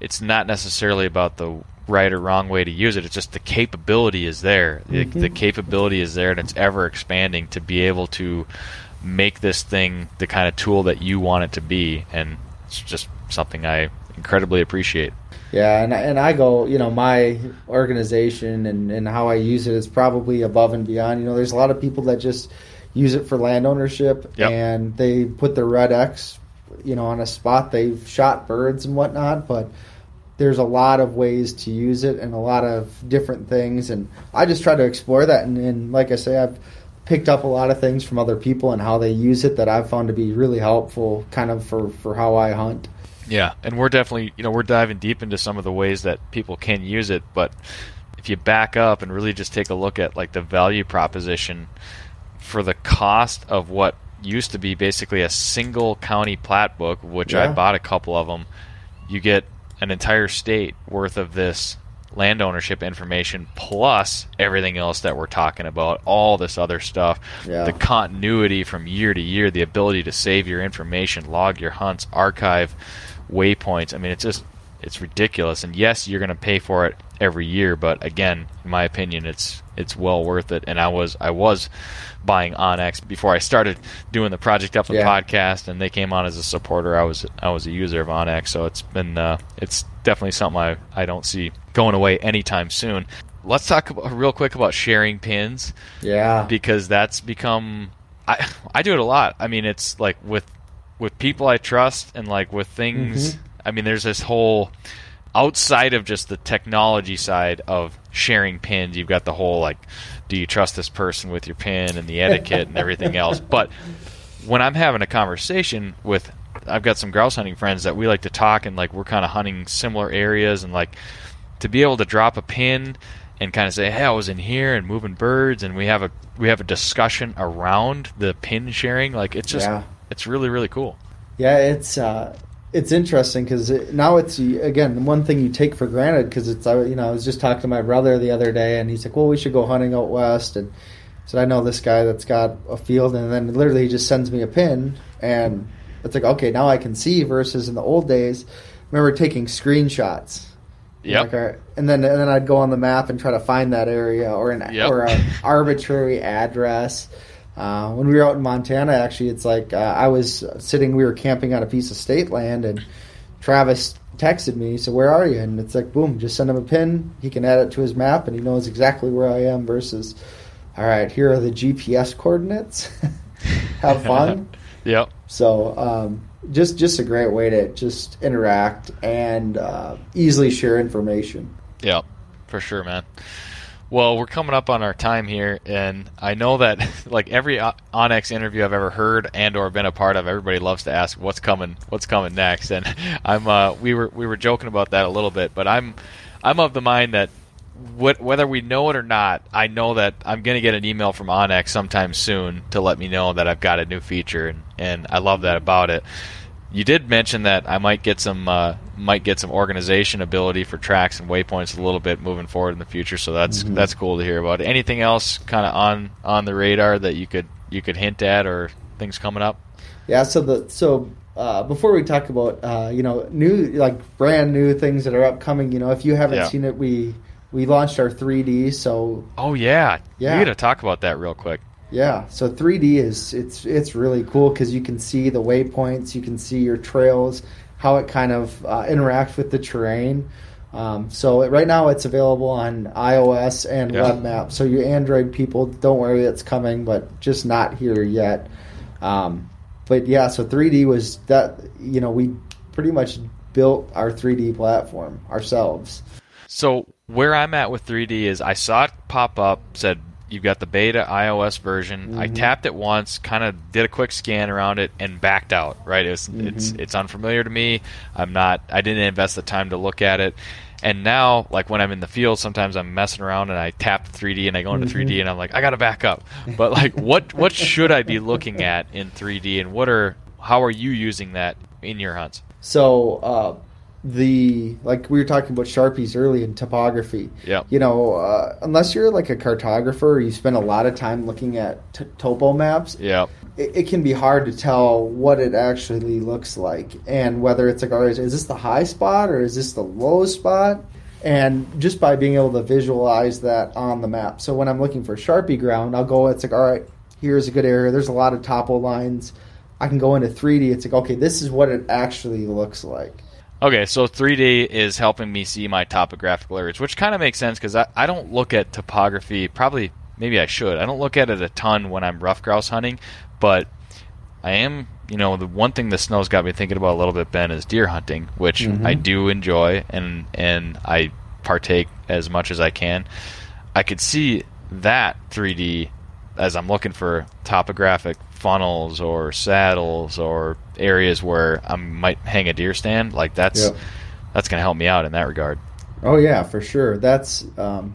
it's not necessarily about the right or wrong way to use it. It's just the capability is there. The, mm-hmm. the capability is there, and it's ever expanding to be able to make this thing the kind of tool that you want it to be, and it's just something I incredibly appreciate. Yeah, and and I go, you know, my organization and and how I use it is probably above and beyond. You know, there's a lot of people that just use it for land ownership Yep. and they put their red X, you know, on a spot they've shot birds and whatnot, but there's a lot of ways to use it and a lot of different things and I just try to explore that and, and like I say I've picked up a lot of things from other people and how they use it that I've found to be really helpful kind of for, for how I hunt. Yeah, and we're definitely, you know, we're diving deep into some of the ways that people can use it, but if you back up and really just take a look at like the value proposition for the cost of what used to be basically a single county plat book, which I bought a couple of them, you get an entire state worth of this land ownership information plus everything else that we're talking about, all this other stuff, Yeah. the continuity from year to year, the ability to save your information, log your hunts, archive waypoints. I mean, it's just it's ridiculous. And yes, you're going to pay for it every year, but again, in my opinion, it's it's well worth it. And I was I was buying onX before I started doing the Project Up Yeah. podcast, and they came on as a supporter. I was I was a user of onX, so it's been uh, it's definitely something I I don't see going away anytime soon. Let's talk about, real quick about sharing pins Yeah. because that's become I I do it a lot. I mean, it's like with with people I trust and like with things. Mm-hmm. I mean, there's this whole outside of just the technology side of sharing pins. You've got the whole like, do you trust this person with your pin and the etiquette and everything else. But when I'm having a conversation with, I've got some grouse hunting friends that we like to talk and like we're kind of hunting similar areas and like to be able to drop a pin and kind of say, "Hey, I was in here and moving birds," and we have a we have a discussion around the pin sharing. Like it's just Yeah. it's really really cool. Yeah, it's uh, it's interesting because it, now it's again one thing you take for granted because it's I- you know I was just talking to my brother the other day and he's like, well, we should go hunting out west and said I know this guy that's got a field and then literally he just sends me a pin and it's like okay now I can see versus in the old days, I remember taking screenshots. yeah. Like, uh, and then and then I'd go on the map and try to find that area or an Yep. or an arbitrary address. Uh, when we were out in Montana, actually, it's like uh, I was sitting, we were camping on a piece of state land, and Travis texted me. He said, "Where are you?" And it's like, boom, just send him a pin. He can add it to his map, and he knows exactly where I am. Versus, all right, here are the GPS coordinates. Have fun. Yep. So um, just just a great way to just interact and uh, easily share information. Yep. For sure, man. Well, we're coming up on our time here, and I know that like every onX interview I've ever heard and or been a part of, everybody loves to ask what's coming, what's coming next, and I'm uh, we were we were joking about that a little bit, but I'm I'm of the mind that what, whether we know it or not, I know that I'm going to get an email from onX sometime soon to let me know that I've got a new feature, and, and I love that about it. You did mention that I might get some uh, might get some organization ability for tracks and waypoints a little bit moving forward in the future, so that's that's cool to hear about. Anything else kind of on on the radar that you could you could hint at or things coming up? Yeah. So the so uh, before we talk about uh, you know new like brand new things that are upcoming, you know, if you haven't Yeah. seen it, we we launched our 3D. So Oh yeah, Yeah. You got to talk about that real quick. Yeah, so 3D is it's it's really cool because you can see the waypoints, you can see your trails, how it kind of uh, interacts with the terrain. Um, so it, right now it's available on iOS and Yeah. web map. So you Android people, don't worry, it's coming, but just not here yet. Um, but yeah, so 3D was that you know we pretty much built our 3D platform ourselves. So where I'm at with 3D is I saw it pop up, said you've got the beta iOS version. I mm-hmm. tapped it once, kind of did a quick scan around it, and backed out. Right? It's mm-hmm. it's it's unfamiliar to me. I'm not. I didn't invest the time to look at it. And now, like when I'm in the field, sometimes I'm messing around and I tap 3D and I go into 3D mm-hmm. and I'm like, I gotta back up. But like, what what should I be looking at in 3D, and what are how are you using that in your hunts? So uh, the like we were talking about sharpies early in topography. Yeah. You know, uh, unless you're like a cartographer, you spend a lot of time looking at t- topo maps. Yeah. It, it can be hard to tell what it actually looks like and whether it's like, all right, is this the high spot or is this the low spot? And just by being able to visualize that on the map. So when I'm looking for sharpie ground, I'll go. It's like, all right, here's a good area. There's a lot of topo lines. I can go into 3D. It's like, okay, this is what it actually looks like. Okay, so 3D is helping me see my topographical areas, which kind of makes sense because I, I don't look at topography. Probably, maybe I should. I don't look at it a ton when I'm ruffed grouse hunting, but I am, you know, the one thing the snow's got me thinking about a little bit, Ben, is deer hunting, which mm-hmm. I do enjoy and and I partake as much as I can. I could see that 3D as I'm looking for topographic funnels or saddles or areas where I might hang a deer stand. Like that's Yep. that's going to help me out in that regard. Oh yeah, for sure. That's um,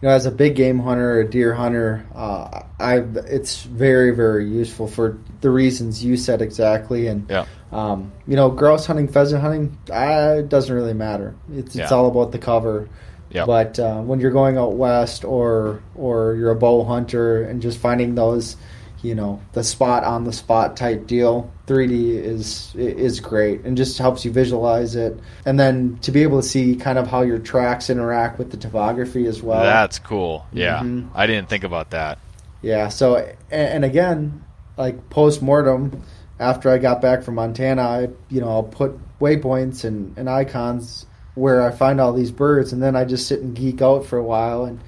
you know, as a big game hunter, a deer hunter, uh, I it's very very useful for the reasons you said exactly. And Yeah. um, you know, grouse hunting, pheasant hunting, uh, it doesn't really matter. It's it's Yeah. all about the cover. Yep. But uh, when you're going out west or or you're a bow hunter and just finding those, you know, the spot on the spot type deal, 3D is is great and just helps you visualize it. And then to be able to see kind of how your tracks interact with the topography as well. That's cool. Yeah, Mhm. I didn't think about that. Yeah. So, and, and again, like post mortem, after I got back from Montana, I, you know, I'll put waypoints and, and icons where I find all these birds, and then I just sit and geek out for a while. And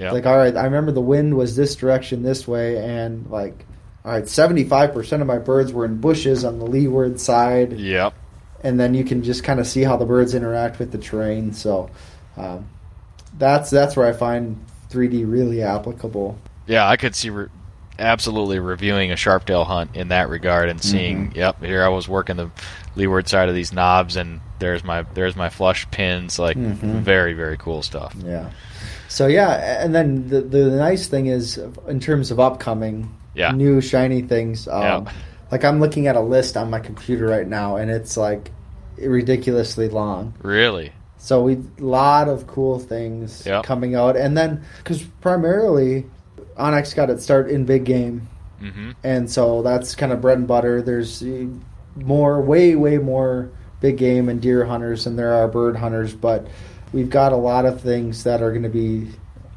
Yeah, like, all right, I remember the wind was this direction this way, and like, all right, seventy five percent of my birds were in bushes on the leeward side, yep. and then you can just kind of see how the birds interact with the terrain. So, um, that's that's where I find 3D really applicable. Yeah, I could see re- absolutely reviewing a sharptail hunt in that regard and seeing. Mm-hmm. Yep, here I was working the leeward side of these knobs, and there's my there's my flush pins. Like Mhm. very very cool stuff. Yeah. So yeah, and then the the nice thing is in terms of upcoming Yeah. new shiny things. Um, Yeah. Like I'm looking at a list on my computer right now, and it's like ridiculously long. Really, So we lot of cool things Yep. coming out, and then because primarily onX got its start in big game, hmm and so that's kind of bread and butter. There's more, way, way more big game and deer hunters than there are bird hunters, but we've got a lot of things that are going to be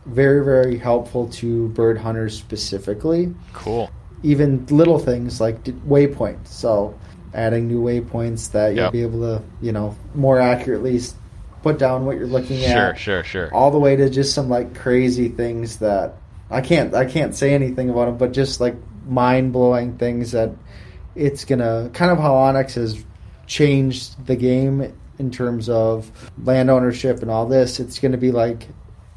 very, very helpful to bird hunters specifically. cool. Even little things like waypoints. So adding new waypoints that you'll Yep. be able to, you know, more accurately put down what you're looking Sure, at Sure, sure, sure. all the way to just some like crazy things that I can't I can't say anything about them, but just like mind blowing things that it's gonna kind of how onX has changed the game in terms of land ownership and all this. It's gonna be like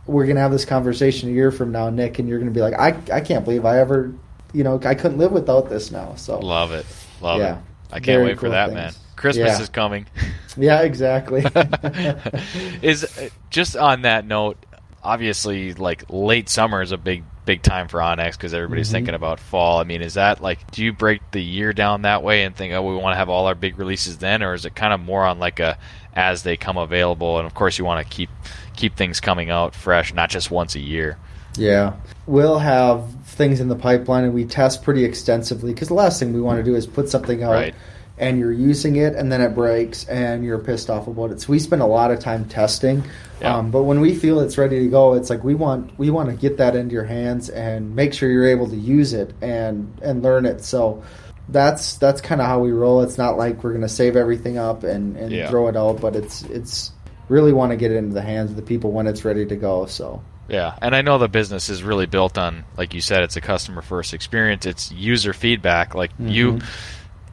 we're gonna have this conversation a year from now, Nick, and you're gonna be like, I I can't believe I ever you know I couldn't live without this now. So Love it, love Yeah. it. I can't wait for that, things. man. Christmas Yeah. is coming. yeah, exactly. is uh, just on that note obviously like late summer is a big big time for onX because everybody's Mhm. thinking about fall i mean is that like do you break the year down that way and think oh we want to have all our big releases then or is it kind of more on like a as they come available and of course you want to keep keep things coming out fresh not just once a year Yeah. We'll have things in the pipeline and we test pretty extensively because the last thing we want to do is put something out Right. And you're using it and then it breaks and you're pissed off about it. So we spend a lot of time testing. Yeah. Um, but when we feel it's ready to go, it's like we want we want to get that into your hands and make sure you're able to use it and and learn it. So that's that's kind of how we roll. It's not like we're going to save everything up and, and Yeah. throw it out, but it's it's really want to get it into the hands of the people when it's ready to go. So Yeah, and I know the business is really built on, like you said, it's a customer first experience. It's user feedback. Like you,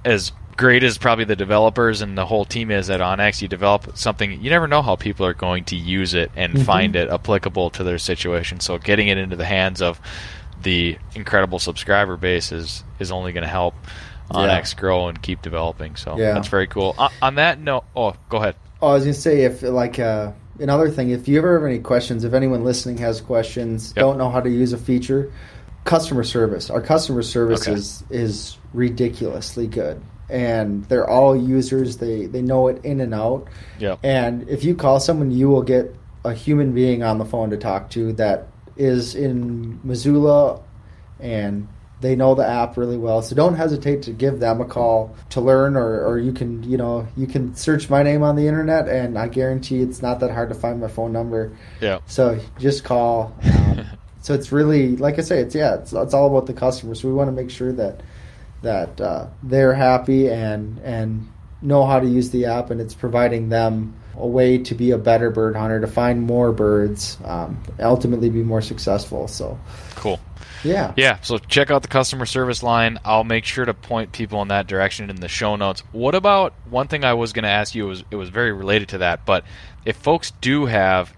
as great as probably the developers and the whole team is at onX, you develop something. You never know how people are going to use it and find it applicable to their situation. So getting it into the hands of the incredible subscriber base is is only going to help onX grow and keep developing. So Yeah. that's very cool. On, on that note, oh, go ahead. Oh, I was gonna say if like uh, another thing, if you ever have any questions, if anyone listening has questions, Yep. don't know how to use a feature, customer service. Our customer service Okay. is is ridiculously good, and they're all users. They they know it in and out. Yeah. And if you call someone, you will get a human being on the phone to talk to that is in Missoula and they know the app really well. So don't hesitate to give them a call to learn or, or you can, you know, you can search my name on the internet and I guarantee it's not that hard to find my phone number. Yeah. So just call. Um, so it's really, like I say, it's, yeah, it's, it's all about the customer. So we want to make sure that, that uh, they're happy and, and know how to use the app and it's providing them a way to be a better bird hunter, to find more birds, um, ultimately be more successful. So, Cool. yeah. Yeah, so check out the customer service line. I'll make sure to point people in that direction in the show notes. What about one thing I was going to ask you was it was very related to that, but if folks do have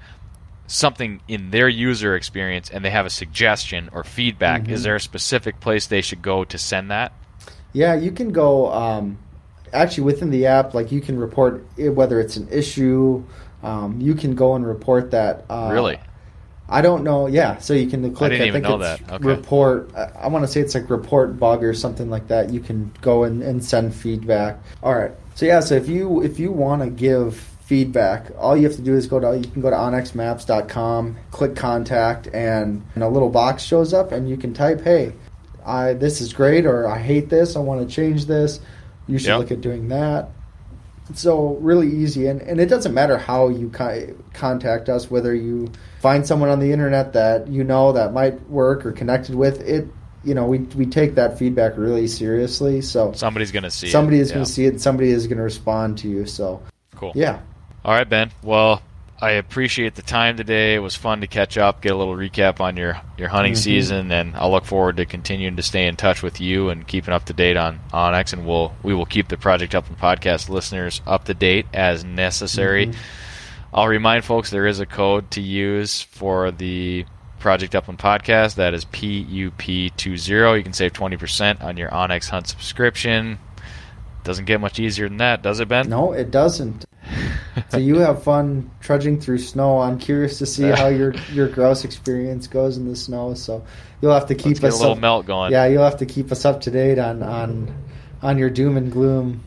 something in their user experience and they have a suggestion or feedback, is there a specific place they should go to send that? Yeah, you can go. Um, actually, within the app, like you can report it, whether it's an issue. Um, you can go and report that. Uh, Really? I don't know. Yeah, so you can click. didn't even think know it's that. Okay. Report. I, I want to say it's like report bug or something like that. You can go and, and send feedback. All right. So yeah. So if you if you want to give feedback. All you have to do is go to you can go to onxmaps.com, click contact, and, and a little box shows up, and you can type, "Hey, I this is great," or "I hate this. I want to change this." You should Yep. look at doing that. So really easy, and, and it doesn't matter how you co- contact us, whether you find someone on the internet that you know that might work or connected with it. You know, we we take that feedback really seriously. So Somebody's going to see somebody it. is going to see it. Somebody is going to respond to you. So Cool. yeah, All right, Ben. Well, I appreciate the time today. It was fun to catch up, get a little recap on your, your hunting Mm-hmm. season, and I'll look forward to continuing to stay in touch with you and keeping up to date on onX. And we'll we will keep the Project Upland podcast listeners up to date as necessary. Mm-hmm. I'll remind folks there is a code to use for the Project Upland podcast. That is PUP20. You can save 20% on your onX Hunt subscription. Doesn't get much easier than that, does it, Ben? no, it doesn't. so you have fun trudging through snow. I'm curious to see how your your grouse experience goes in the snow. So you'll have to keep Let's get a little up, melt going. Yeah, you'll have to keep us up to date on on on your doom and gloom.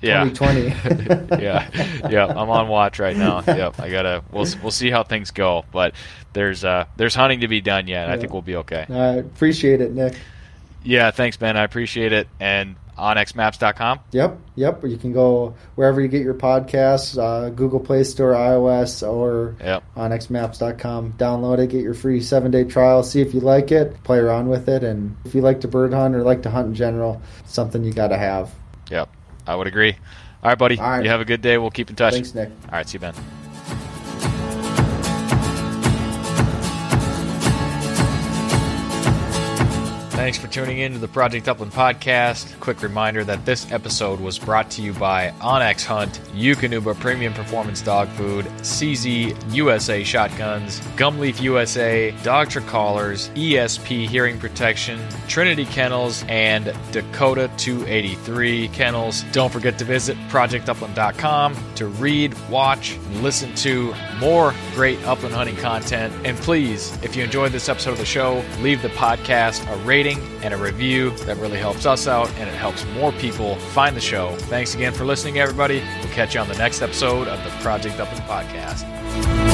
Yeah. 2020. yeah, yeah. I'm on watch right now. Yep, I gotta. We'll we'll see how things go, but there's uh there's hunting to be done yet. I think we'll be okay. I appreciate it, Nick. Yeah, thanks, Ben. I appreciate it. And onxmaps.com. Yep, yep. You can go wherever you get your podcasts, uh, Google Play Store, iOS, or Yep. onxmaps.com. Download it, get your free seven day trial, see if you like it, play around with it, and if you like to bird hunt or like to hunt in general, something you got to have. Yep. I would agree. All right, buddy. All right. You have a good day. We'll keep in touch. Thanks, Nick. All right, see you, Ben. Thanks for tuning in to the Project Upland podcast. Quick reminder that this episode was brought to you by onX Hunt, Eukanuba Premium Performance Dog Food, CZ USA Shotguns, Gumleaf USA, Dogtra Collars, ESP Hearing Protection, Trinity Kennels, and Dakota 283 Kennels. Don't forget to visit projectupland.com to read, watch, and listen to more great upland hunting content. And please, if you enjoyed this episode of the show, leave the podcast a rating and a review. That really helps us out and it helps more people find the show. Thanks again for listening, everybody. We'll catch you on the next episode of the Project Upland podcast.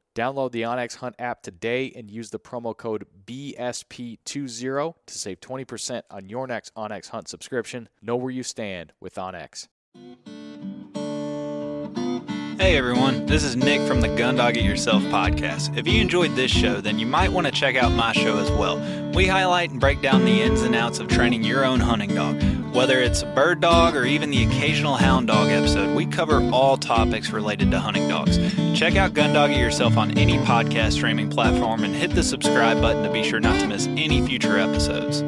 Download the onX Hunt app today and use the promo code BSP20 to save 20% on your next onX Hunt subscription. Know where you stand with onX. Hey everyone, this is Nick from the Gun Dog It Yourself podcast. If you enjoyed this show, then you might want to check out my show as well. We highlight and break down the ins and outs of training your own hunting dog. Whether it's a bird dog or even the occasional hound dog episode, we cover all topics related to hunting dogs. Check out Gun Dog It Yourself on any podcast streaming platform and hit the subscribe button to be sure not to miss any future episodes.